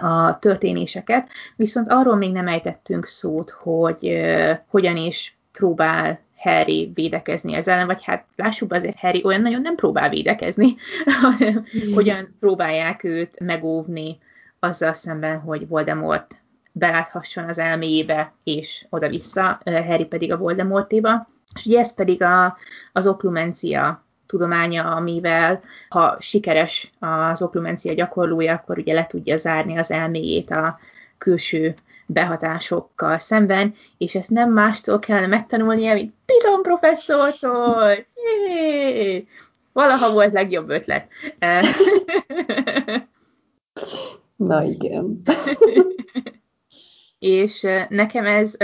a történéseket. Viszont arról még nem ejtettünk szót, hogy hogyan is próbál Harry védekezni ezzel ellen, vagy hát lássuk azért, Harry olyan nagyon nem próbál védekezni, mm. hogyan próbálják őt megóvni azzal szemben, hogy Voldemort beláthasson az elméjébe, és oda-vissza, Harry pedig a Voldemortéba. És ugye ez pedig a, az oklumencia tudománya, amivel ha sikeres az oklumencia gyakorlója, akkor ugye le tudja zárni az elméjét a külső behatásokkal szemben, és ezt nem mástól kellene megtanulnia, mint Piton professzortól! Jé! Valaha volt legjobb ötlet. Na igen. és nekem ez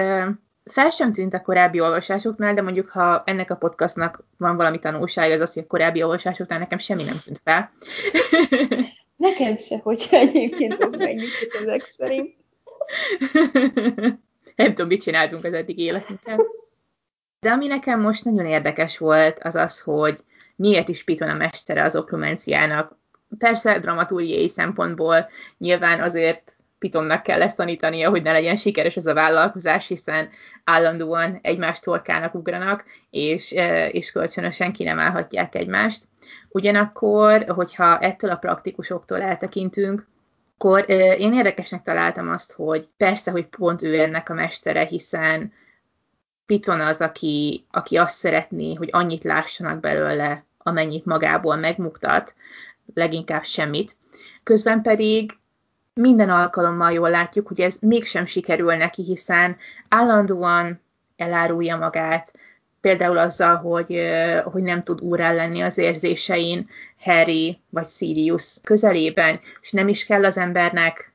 fel sem tűnt a korábbi olvasásoknál, de mondjuk, ha ennek a podcastnak van valami tanulság, az az, hogy a korábbi olvasásoknál nekem semmi nem tűnt fel. Nekem se, hogyha egyébként ez megnyitjuk ezek szerint. nem tudom, mit csináltunk az eddig életünkkel. De ami nekem most nagyon érdekes volt, az az, hogy miért is Piton a mestere az oklumenciának. Persze dramaturgiai szempontból nyilván azért Pitonnak kell ezt tanítania, hogy ne legyen sikeres ez a vállalkozás, hiszen állandóan egymás torkának ugranak, és, e, és kölcsönösen ki nem állhatják egymást. Ugyanakkor, hogyha ettől a praktikusoktól eltekintünk, akkor én érdekesnek találtam azt, hogy persze, hogy pont ő ennek a mestere, hiszen Piton az, aki, aki azt szeretné, hogy annyit lássanak belőle, amennyit magából megmutat, leginkább semmit. Közben pedig minden alkalommal jól látjuk, hogy ez mégsem sikerül neki, hiszen állandóan elárulja magát, például azzal, hogy, hogy nem tud úrá lenni az érzésein Harry vagy Sirius közelében, és nem is kell az embernek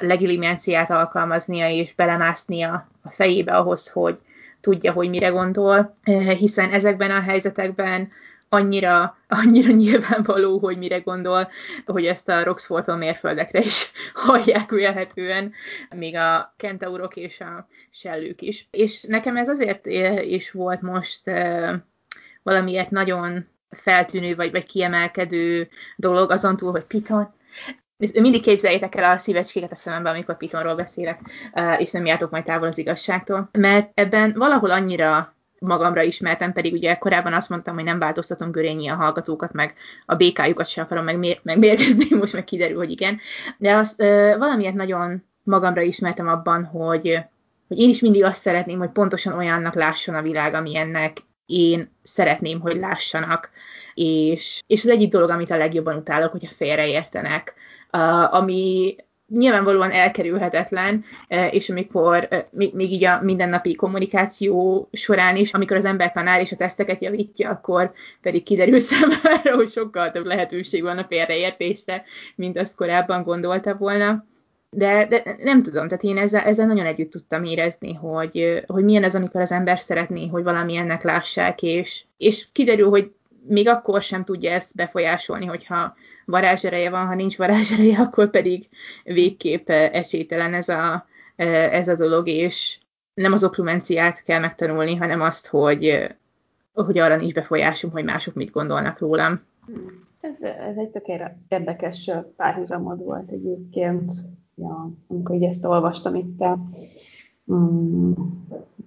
legilimenciát alkalmaznia és belemásznia a fejébe ahhoz, hogy tudja, hogy mire gondol, hiszen ezekben a helyzetekben annyira, annyira nyilvánvaló, hogy mire gondol, hogy ezt a Roxforton mérföldekre is hallják vélhetően, még a kentaurok és a sellők is. És nekem ez azért is volt most valamiért nagyon feltűnő vagy, vagy kiemelkedő dolog, azon túl, hogy Piton, mindig képzeljétek el a szívecskéket a szemembe, amikor Pitonról beszélek, és nem jártok majd távol az igazságtól. Mert ebben valahol annyira magamra ismertem, pedig ugye korábban azt mondtam, hogy nem változtatom görényi a hallgatókat, meg a békájukat sem akarom meg, megmérgezni, most meg kiderül, hogy igen. De azt ö, valamiért nagyon magamra ismertem abban, hogy, hogy én is mindig azt szeretném, hogy pontosan olyannak lásson a világ, amilyennek én szeretném, hogy lássanak. És, és az egyik dolog, amit a legjobban utálok, hogyha félreértenek, uh, ami nyilvánvalóan elkerülhetetlen, e, és amikor e, még így a mindennapi kommunikáció során is, amikor az ember tanár és a teszteket javítja, akkor pedig kiderül számára, hogy sokkal több lehetőség van a félreértésre, mint azt korábban gondolta volna. De, de nem tudom, tehát én ezzel, ezzel nagyon együtt tudtam érezni, hogy, hogy milyen ez, amikor az ember szeretné, hogy valamilyennek lássák, és, és kiderül, hogy még akkor sem tudja ezt befolyásolni, hogyha varázsereje van, ha nincs varázsereje, akkor pedig végképp esélytelen ez a, ez a dolog, és nem az oklumenciát kell megtanulni, hanem azt, hogy, hogy arra nincs befolyásom, hogy mások mit gondolnak rólam. Ez, ez egy tök érdekes párhuzamod volt egyébként, ja, amikor így ezt olvastam itt a, mm,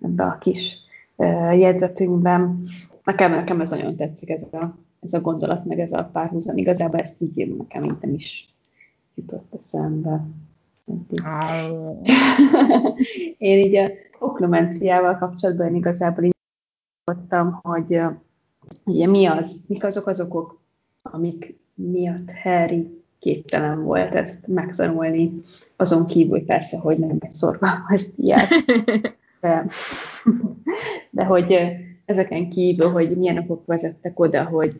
ebbe a kis uh, jegyzetünkben. Nekem, nekem ez nagyon tetszik, ez a, ez a gondolat, meg ez a párhuzam. Igazából ezt így nekem nem is jutott eszembe. én így a oklumenciával kapcsolatban én igazából így mondtam, hogy ugye mi az, mik azok az okok, amik miatt Harry képtelen volt ezt megtanulni, azon kívül persze, hogy nem egy szorgalmas diák. De, de hogy ezeken kívül, hogy milyen okok vezettek oda, hogy,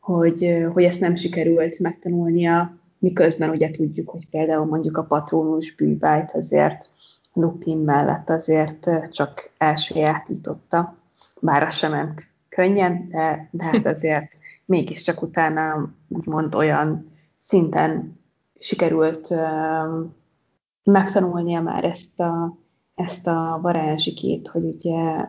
hogy, hogy ezt nem sikerült megtanulnia, miközben ugye tudjuk, hogy például mondjuk a patronus bűvájt azért Lupin mellett azért csak elsajátította, bár az sem ment könnyen, de, de hát azért mégiscsak utána úgymond olyan szinten sikerült megtanulnia már ezt a, ezt a varázsikét, hogy ugye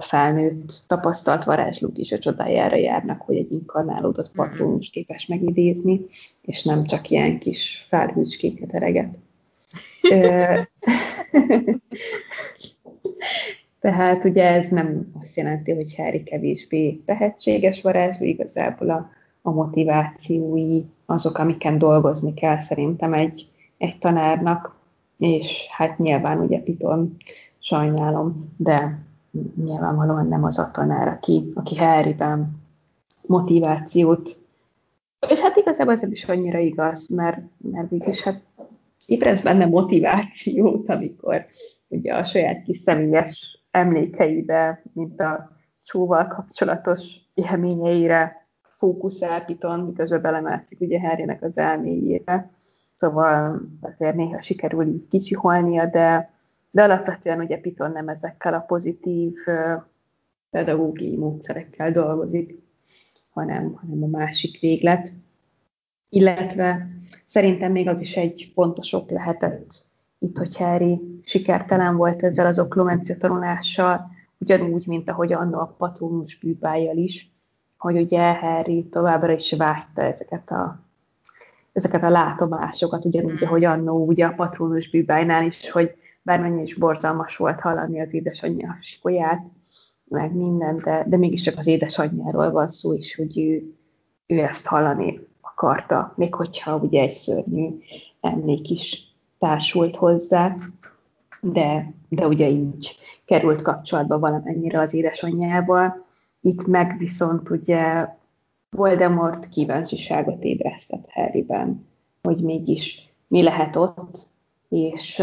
felnőtt, tapasztalt varázslók is a csodájára járnak, hogy egy inkarnálódott mhm. patronus képes megidézni, és nem csak ilyen kis felhűcskéket ereget. Tehát ugye ez nem azt jelenti, hogy Harry kevésbé tehetséges varázsló, igazából a, a motivációi azok, amiken dolgozni kell szerintem egy, egy tanárnak, és hát nyilván ugye Piton sajnálom, de nyilvánvalóan nem az a tanár, aki, aki Harryben motivációt és hát igazából ez is annyira igaz, mert, mert mégis hát ébredsz benne motivációt, amikor ugye a saját kis személyes emlékeibe, mint a csóval kapcsolatos élményeire fókuszál Piton, miközben belemászik ugye Harrynek az elméjére. Szóval azért néha sikerül így kicsiholnia, de, de alapvetően ugye Piton nem ezekkel a pozitív pedagógiai módszerekkel dolgozik, hanem, hanem a másik véglet. Illetve szerintem még az is egy fontos ok lehetett itt, hogy Harry sikertelen volt ezzel az oklumencia tanulással, ugyanúgy, mint ahogy anno a patronus bűbájjal is, hogy ugye Harry továbbra is vágyta ezeket a, ezeket a látomásokat, ugyanúgy, mm. ahogy annó ugye a patronus bűbájnál is, hogy bármennyi is borzalmas volt hallani az édesanyja sikolyát, meg minden, de, de mégiscsak az édesanyjáról van szó, és hogy ő, ő ezt hallani akarta, még hogyha ugye egy szörnyű emlék is társult hozzá, de, de ugye így került kapcsolatba valamennyire az édesanyjával. Itt meg viszont ugye Voldemort kíváncsiságot ébresztett Harryben, hogy mégis mi lehet ott, és,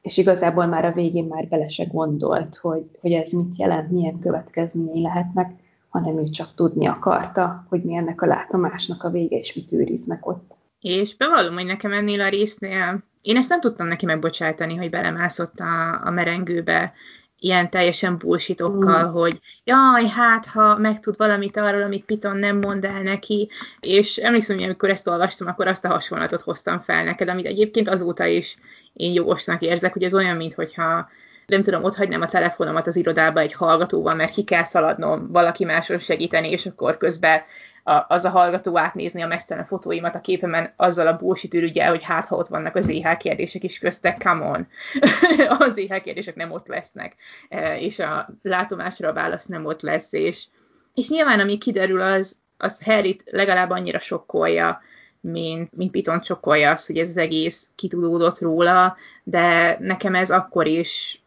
és igazából már a végén már bele se gondolt, hogy, hogy ez mit jelent, milyen következményei lehetnek, hanem ő csak tudni akarta, hogy mi ennek a látomásnak a vége, és mit őriznek ott. És bevallom, hogy nekem ennél a résznél én ezt nem tudtam neki megbocsájtani, hogy belemászott a, a merengőbe ilyen teljesen bullshitokkal, mm. hogy jaj, hát ha megtud valamit arról, amit Piton nem mond el neki, és emlékszem, hogy amikor ezt olvastam, akkor azt a hasonlatot hoztam fel neked, amit egyébként azóta is én jogosnak érzek, hogy ez olyan, mintha nem tudom, ott hagynám a telefonomat az irodába egy hallgatóval, mert ki kell szaladnom valaki másról segíteni, és akkor közben a, az a hallgató átnézni a mesztelen fotóimat a képemen azzal a bullshit ürügyel, hogy hát ha ott vannak az EH kérdések is köztek, come on. az EH kérdések nem ott lesznek, e, és a látomásra a válasz nem ott lesz, és, és nyilván ami kiderül, az, az Harryt legalább annyira sokkolja, mint, mint Piton sokkolja az, hogy ez az egész kitudódott róla, de nekem ez akkor is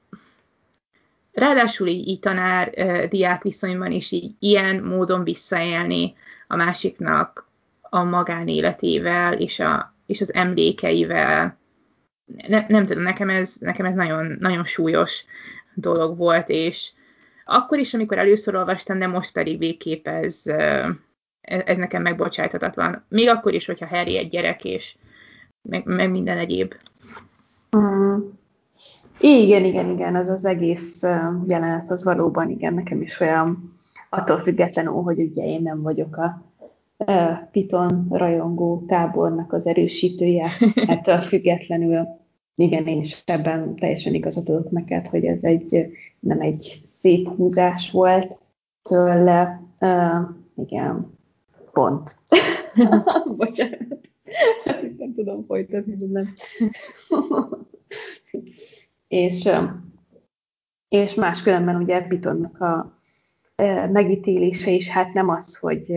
ráadásul így, így tanár-diák viszonyban is így ilyen módon visszaélni a másiknak a magánéletével és, a, és az emlékeivel. Ne, nem tudom, nekem ez, nekem ez nagyon, nagyon súlyos dolog volt, és akkor is, amikor először olvastam, de most pedig végképp ez, ez nekem megbocsájthatatlan. Még akkor is, hogyha Harry egy gyerek, és meg, meg minden egyéb. Mm. Igen, igen, igen, az az egész jelenet az valóban, igen, nekem is olyan attól függetlenül, hogy ugye én nem vagyok a Piton rajongó tábornak az erősítője, ettől függetlenül igen, én is ebben teljesen igazat adok neked, hogy ez egy, nem egy szép húzás volt, tőle, uh, igen, pont. Bocsánat. nem tudom folytatni, nem. és, és máskülönben ugye Pitonnak a megítélése is hát nem az, hogy,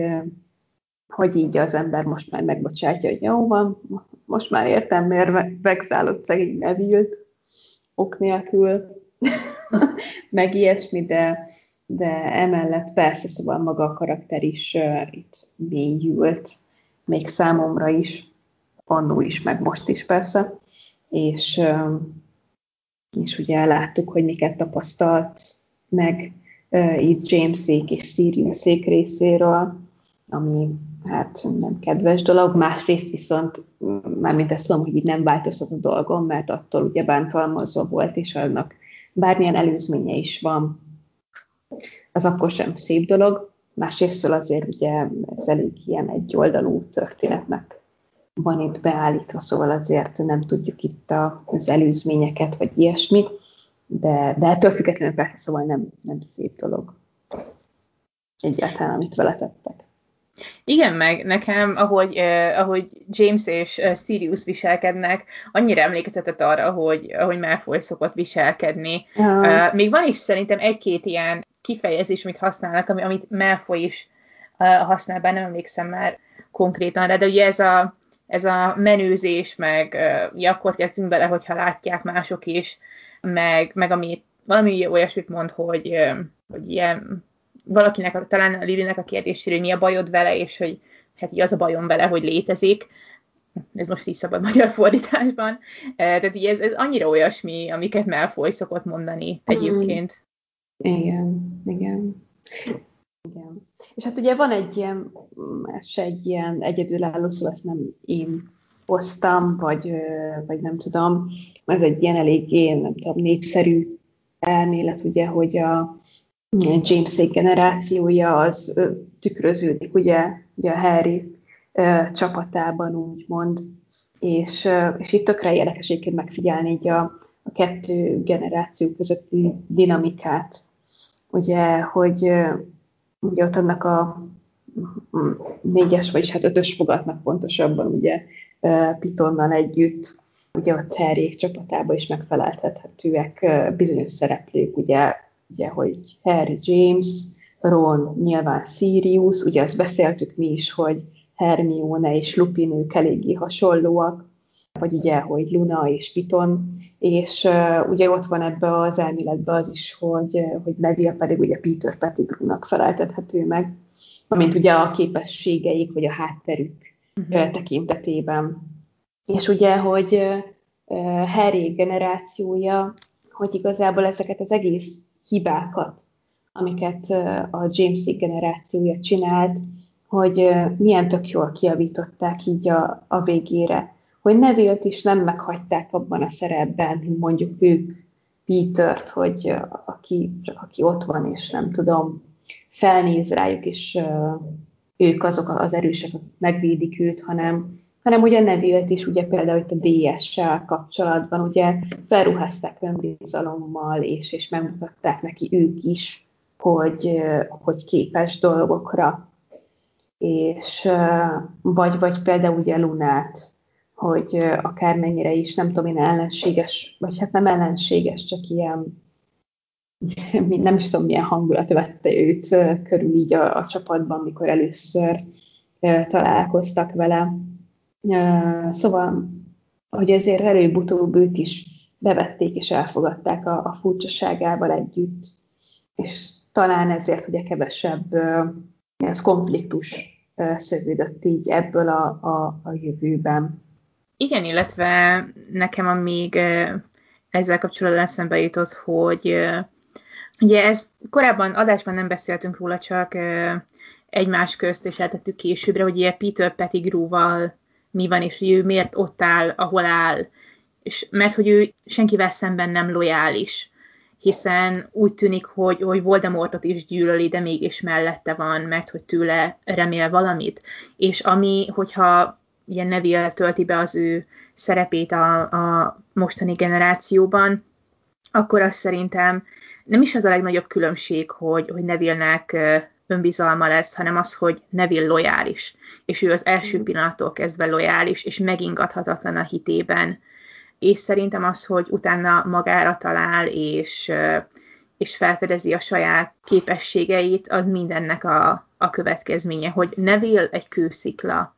hogy így az ember most már megbocsátja, hogy jó van, most már értem, miért vegzálott szegény Neville ok nélkül, meg ilyesmi, de, de emellett persze, szóval maga a karakter is uh, itt mélyült, még számomra is, annó is, meg most is persze, és, uh, és ugye láttuk, hogy miket tapasztalt meg itt Jamesék és Siriusék részéről, ami hát nem kedves dolog, másrészt viszont mármint ezt tudom, hogy így nem változtat a dolgom, mert attól ugye bántalmazva volt, és annak bármilyen előzménye is van, az akkor sem szép dolog. Másrészt azért ugye ez elég ilyen egyoldalú történetnek van itt beállítva, szóval azért nem tudjuk itt az előzményeket, vagy ilyesmi, de, de ettől függetlenül persze szóval nem, nem szép dolog egyáltalán, amit vele tettek. Igen, meg nekem, ahogy, eh, ahogy James és uh, Sirius viselkednek, annyira emlékeztetett arra, hogy ahogy Malfoy szokott viselkedni. Uh. Uh, még van is szerintem egy-két ilyen kifejezés, amit használnak, ami, amit Malfoy is uh, használ, bár nem emlékszem már konkrétan de ugye ez a, ez a menőzés, meg uh, ugye akkor kezdünk bele, hogyha látják mások is, meg, meg ami valami olyasmit mond, hogy, hogy ilyen valakinek, talán a Lilinek a kérdésére, hogy mi a bajod vele, és hogy hát így az a bajom vele, hogy létezik. Ez most így szabad magyar fordításban. Tehát így ez, ez annyira olyasmi, amiket Malfoy szokott mondani egyébként. Mm. Igen, igen. Igen. És hát ugye van egy ilyen, ez se egy ilyen egyedülálló, szóval ezt nem én hoztam, vagy, vagy nem tudom, ez egy ilyen eléggé, nem tudom, népszerű elmélet, ugye, hogy a, James generációja az tükröződik ugye, ugye a Harry csapatában, úgymond. És, és itt tökre érdekes megfigyelni így a, a kettő generáció közötti dinamikát. Ugye, hogy ugye ott annak a négyes, vagyis hát ötös fogatnak pontosabban, ugye Pitonnal együtt, ugye a Harry csapatában is megfeleltethetőek bizonyos szereplők, ugye ugye, hogy Harry James, Ron nyilván Sirius, ugye ezt beszéltük mi is, hogy Hermione és Lupin ők eléggé hasonlóak, vagy ugye, hogy Luna és Piton, és uh, ugye ott van ebbe az elméletbe az is, hogy, hogy Neville pedig ugye Peter Pettigrewnak feleltethető meg, amint ugye a képességeik, vagy a hátterük uh-huh. tekintetében. És ugye, hogy Harry generációja, hogy igazából ezeket az egész hibákat, amiket a James C generációja csinált, hogy milyen tök jól kiavították így a, a végére. Hogy Neville-t is nem meghagyták abban a szerepben, hogy mondjuk ők Peter-t, hogy aki, csak aki ott van, és nem tudom, felnéz rájuk, és ők azok az erősek, akik megvédik őt, hanem hanem ugye Nevilt is ugye például itt a DS-sel kapcsolatban ugye felruházták önbizalommal, és, és megmutatták neki ők is, hogy, hogy képes dolgokra. És vagy, vagy például ugye Lunát, hogy akármennyire is, nem tudom én, ellenséges, vagy hát nem ellenséges, csak ilyen, nem is tudom, milyen hangulat vette őt körül így a, a csapatban, mikor először találkoztak vele Szóval, hogy ezért előbb-utóbb őt is bevették és elfogadták a, a furcsaságával együtt, és talán ezért ugye kevesebb ez konfliktus szövődött így ebből a, a, a jövőben. Igen, illetve nekem a még ezzel kapcsolatban eszembe jutott, hogy ugye ezt korábban adásban nem beszéltünk róla, csak egymás közt, és eltettük későbbre, hogy ilyen Peter Pettigrew-val mi van, és hogy ő miért ott áll, ahol áll, és mert hogy ő senkivel szemben nem lojális, hiszen úgy tűnik, hogy, hogy Voldemortot is gyűlöli, de mégis mellette van, mert hogy tőle remél valamit. És ami, hogyha ilyen Neville tölti be az ő szerepét a, a mostani generációban, akkor azt szerintem nem is az a legnagyobb különbség, hogy, hogy Neville-nek önbizalma lesz, hanem az, hogy Neville lojális. És ő az első pillanattól kezdve lojális, és megingathatatlan a hitében. És szerintem az, hogy utána magára talál, és, és felfedezi a saját képességeit, az mindennek a, a következménye, hogy Neville egy kőszikla,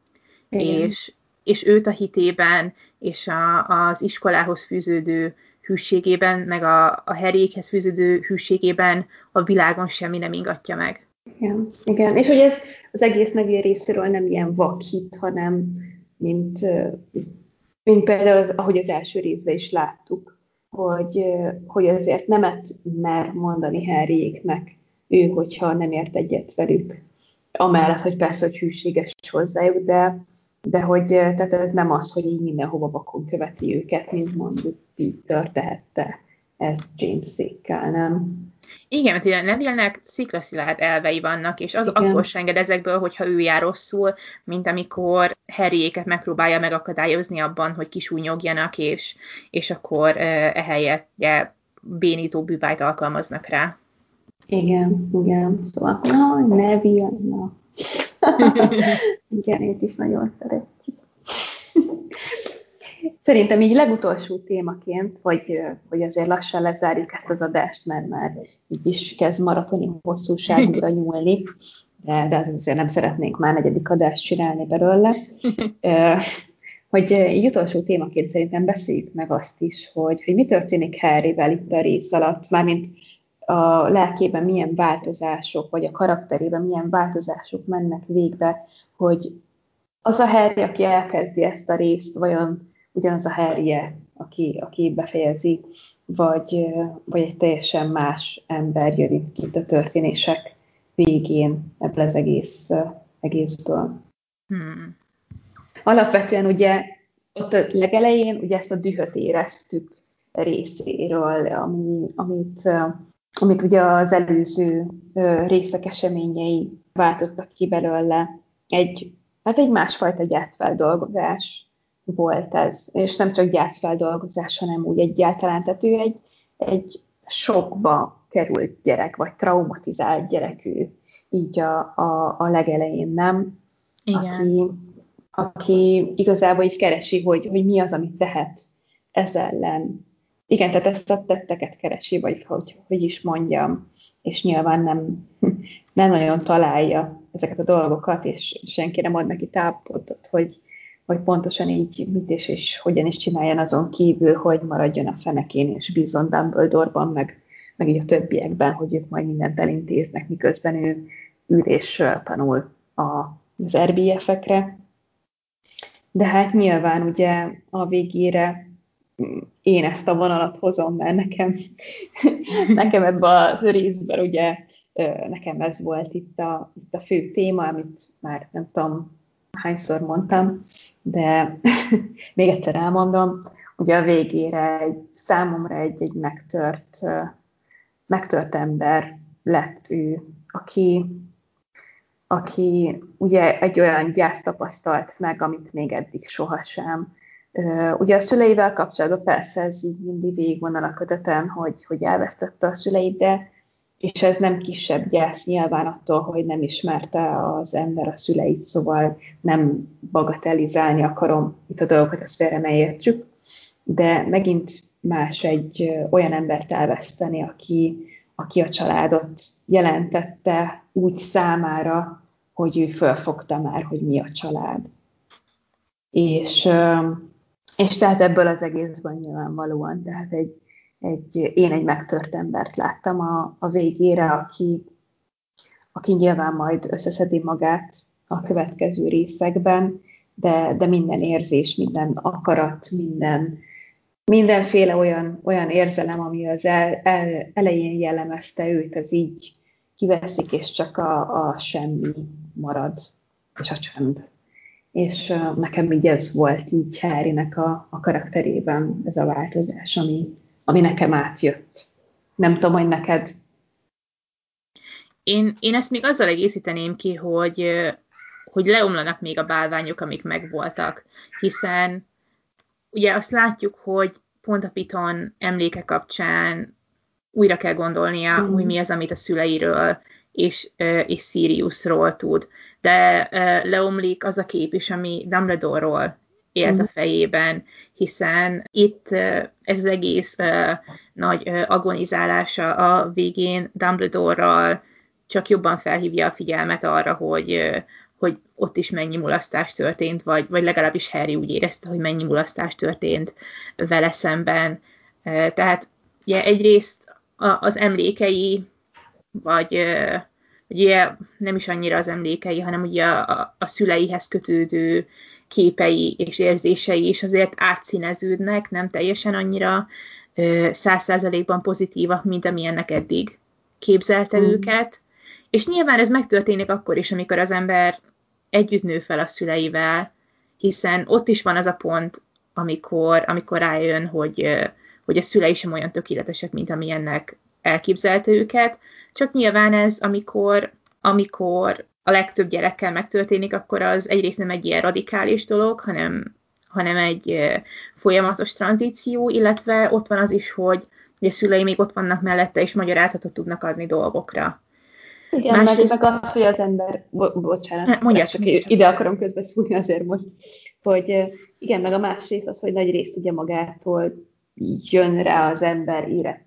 és, és őt a hitében, és a, az iskolához fűződő hűségében, meg a, a herékhez fűződő hűségében a világon semmi nem ingatja meg. Igen, igen. és hogy ez az egész nevér részéről nem ilyen vakhit, hanem mint, mint például, az, ahogy az első részben is láttuk, hogy, hogy azért nemet mer mondani Harryéknek ő, hogyha nem ért egyet velük. Amellett, hogy persze, hogy hűséges hozzájuk, de, de hogy tehát ez nem az, hogy így mindenhova vakon követi őket, mint mondjuk Peter tehette ez James-ékkel, nem? Igen, mert ugye Neville-nek sziklaszilárd elvei vannak, és az Igen. akkor se enged ezekből, hogyha ő jár rosszul, mint amikor Harryéket megpróbálja megakadályozni abban, hogy kisúnyogjanak, és, és akkor ehelyett ugye, bénító bűvájt alkalmaznak rá. Igen, igen. Szóval, na, Neville, na. Igen, én is nagyon szeretjük. Szerintem így legutolsó témaként, hogy, hogy azért lassan lezárjuk ezt az adást, mert már így is kezd maratoni hosszúságra nyúlni, de, de azért nem szeretnénk már negyedik adást csinálni belőle. hogy így utolsó témaként szerintem beszéljük meg azt is, hogy, hogy mi történik Harryvel itt a rész alatt, mármint a lelkében milyen változások, vagy a karakterében milyen változások mennek végbe, hogy az a Harry, aki elkezdi ezt a részt, vajon ugyanaz a Harry, aki, aki befejezi, vagy, vagy egy teljesen más ember jön itt a történések végén ebből az egész, egészből. Hmm. Alapvetően ugye ott a legelején ugye ezt a dühöt éreztük részéről, ami, amit, amit ugye az előző részek eseményei váltottak ki belőle. Egy, hát egy másfajta gyászfeldolgozás volt ez, és nem csak gyászfeldolgozás, hanem úgy egyáltalán, tehát ő egy, egy sokba került gyerek, vagy traumatizált gyerekű, így a, a, a legelején, nem? Igen. Aki, aki igazából így keresi, hogy, hogy mi az, amit tehet ez ellen. Igen, tehát ezt a tetteket keresi, vagy hogy, hogy is mondjam, és nyilván nem, nem nagyon találja ezeket a dolgokat, és senki nem ad neki tápolatot, hogy, hogy pontosan így mit és, és hogyan is csináljon azon kívül, hogy maradjon a fenekén, és bízzon Dumbledore-ban, meg, meg így a többiekben, hogy ők majd mindent elintéznek, miközben ő ül és tanul az RBF-ekre. De hát nyilván ugye a végére én ezt a vonalat hozom, mert nekem, nekem ebbe a részben ugye nekem ez volt itt a, itt a fő téma, amit már nem tudom, hányszor mondtam, de még egyszer elmondom, ugye a végére egy, számomra egy, egy megtört, megtört ember lett ő, aki, aki ugye egy olyan gyászt tapasztalt meg, amit még eddig sohasem. Ugye a szüleivel kapcsolatban persze ez így mindig végigvonal a kötetem, hogy, hogy elvesztette a szüleit, de és ez nem kisebb gyász nyilván attól, hogy nem ismerte az ember a szüleit, szóval nem bagatelizálni akarom itt a dolgokat, ezt félre ne értsük, de megint más egy olyan embert elveszteni, aki, aki a családot jelentette úgy számára, hogy ő fölfogta már, hogy mi a család. És, és tehát ebből az egészben nyilvánvalóan, tehát egy, egy, én egy megtört embert láttam a, a végére, aki, aki nyilván majd összeszedi magát a következő részekben, de, de minden érzés, minden akarat, minden, mindenféle olyan, olyan érzelem, ami az el, el, elején jellemezte őt, az így kiveszik, és csak a, a semmi marad, és a csend. És nekem így ez volt így Harrynek a, a karakterében, ez a változás, ami, ami nekem átjött. Nem tudom, hogy neked. Én, én ezt még azzal egészíteném ki, hogy, hogy leomlanak még a bálványok, amik megvoltak, hiszen ugye azt látjuk, hogy pont a Piton emléke kapcsán újra kell gondolnia, mm. hogy mi az, amit a szüleiről és, és Siriusról tud. De leomlik az a kép is, ami Dumbledore-ról élt a fejében, hiszen itt ez az egész nagy agonizálása a végén Dumbledore-ral csak jobban felhívja a figyelmet arra, hogy, hogy ott is mennyi mulasztás történt, vagy, vagy legalábbis Harry úgy érezte, hogy mennyi mulasztás történt vele szemben. Tehát ugye egyrészt az emlékei, vagy ugye nem is annyira az emlékei, hanem ugye a, a szüleihez kötődő képei és érzései is azért átszíneződnek, nem teljesen annyira száz százalékban pozitívak, mint amilyennek eddig képzelte mm. őket. És nyilván ez megtörténik akkor is, amikor az ember együtt nő fel a szüleivel, hiszen ott is van az a pont, amikor, amikor rájön, hogy, hogy a szülei sem olyan tökéletesek, mint amilyennek elképzelte őket, csak nyilván ez, amikor, amikor a legtöbb gyerekkel megtörténik, akkor az egyrészt nem egy ilyen radikális dolog, hanem, hanem egy folyamatos tranzíció, illetve ott van az is, hogy a szülei még ott vannak mellette, és magyarázatot tudnak adni dolgokra. Igen, Másrészt... meg, meg az, hogy az ember, bo- bocsánat, mondja, csak ide akarom közbeszúrni azért most, hogy igen, meg a másrészt az, hogy nagy részt ugye magától jön rá az ember érett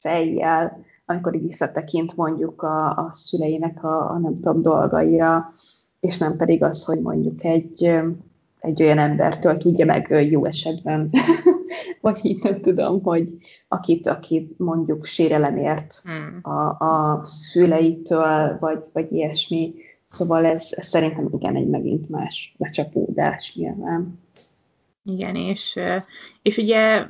fejjel, amikor így visszatekint mondjuk a, a szüleinek a, a nem tudom dolgaira, és nem pedig az, hogy mondjuk egy, egy olyan embertől tudja meg jó esetben, vagy így nem tudom, hogy akit, akit mondjuk sérelemért hmm. a, a szüleitől, vagy, vagy ilyesmi. Szóval ez, ez szerintem igen egy megint más becsapódás nyilván. Igen, és, és ugye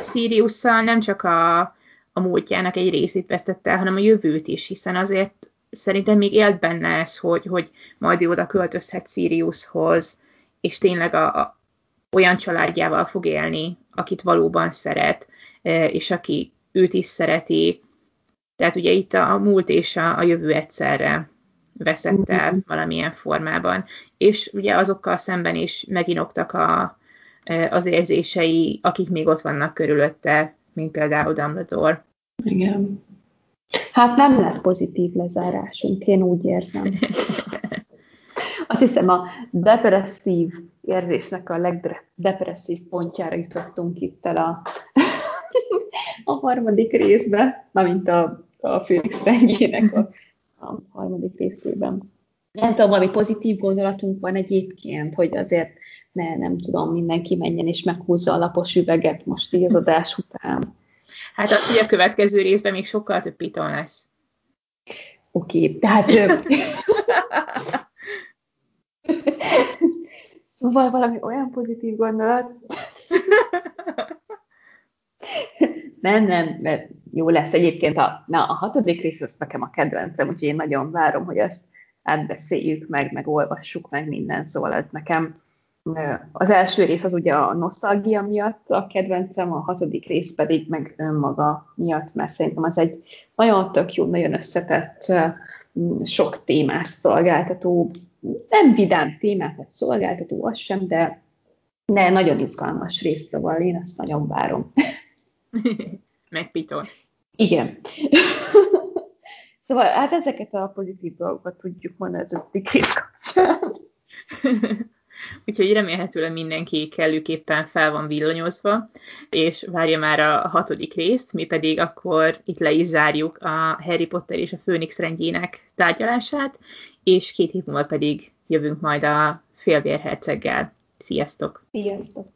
Siriusszal nem csak a, a múltjának egy részét vesztette el, hanem a jövőt is, hiszen azért szerintem még élt benne ez, hogy, hogy majd oda költözhet Siriushoz, és tényleg a, a, olyan családjával fog élni, akit valóban szeret, e, és aki őt is szereti. Tehát ugye itt a, a múlt és a, a jövő egyszerre veszett el mm-hmm. valamilyen formában. És ugye azokkal szemben is meginoktak a, e, az érzései, akik még ott vannak körülötte, mint például Dumbledore. Igen. Hát nem lett pozitív lezárásunk, én úgy érzem. Azt hiszem a depresszív érzésnek a legdepresszív pontjára jutottunk itt el a, a harmadik részbe, mint a, a Félix rendjének a, a harmadik részében. Nem tudom, valami pozitív gondolatunk van egyébként, hogy azért ne, nem tudom, mindenki menjen és meghúzza a lapos üveget most így az adás után. Hát az, hogy a következő részben még sokkal több piton lesz. Oké, okay, tehát... szóval valami olyan pozitív gondolat. nem, nem, mert jó lesz egyébként. A, na, a hatodik rész az nekem a kedvencem, úgyhogy én nagyon várom, hogy ezt átbeszéljük meg, meg olvassuk meg minden, szóval ez nekem az első rész az ugye a nosztalgia miatt a kedvencem, a hatodik rész pedig meg önmaga miatt, mert szerintem az egy nagyon tök jó, nagyon összetett, sok témát szolgáltató, nem vidám témákat szolgáltató, az sem, de, de nagyon izgalmas rész, szóval én ezt nagyon várom. Megpitol. Igen. szóval hát ezeket a pozitív dolgokat tudjuk mondani az ötödik rész kapcsán. Úgyhogy remélhetőleg mindenki kellőképpen fel van villanyozva, és várja már a hatodik részt, mi pedig akkor itt le is zárjuk a Harry Potter és a Főnix rendjének tárgyalását, és két hét múlva pedig jövünk majd a félvérherceggel. Sziasztok! Sziasztok!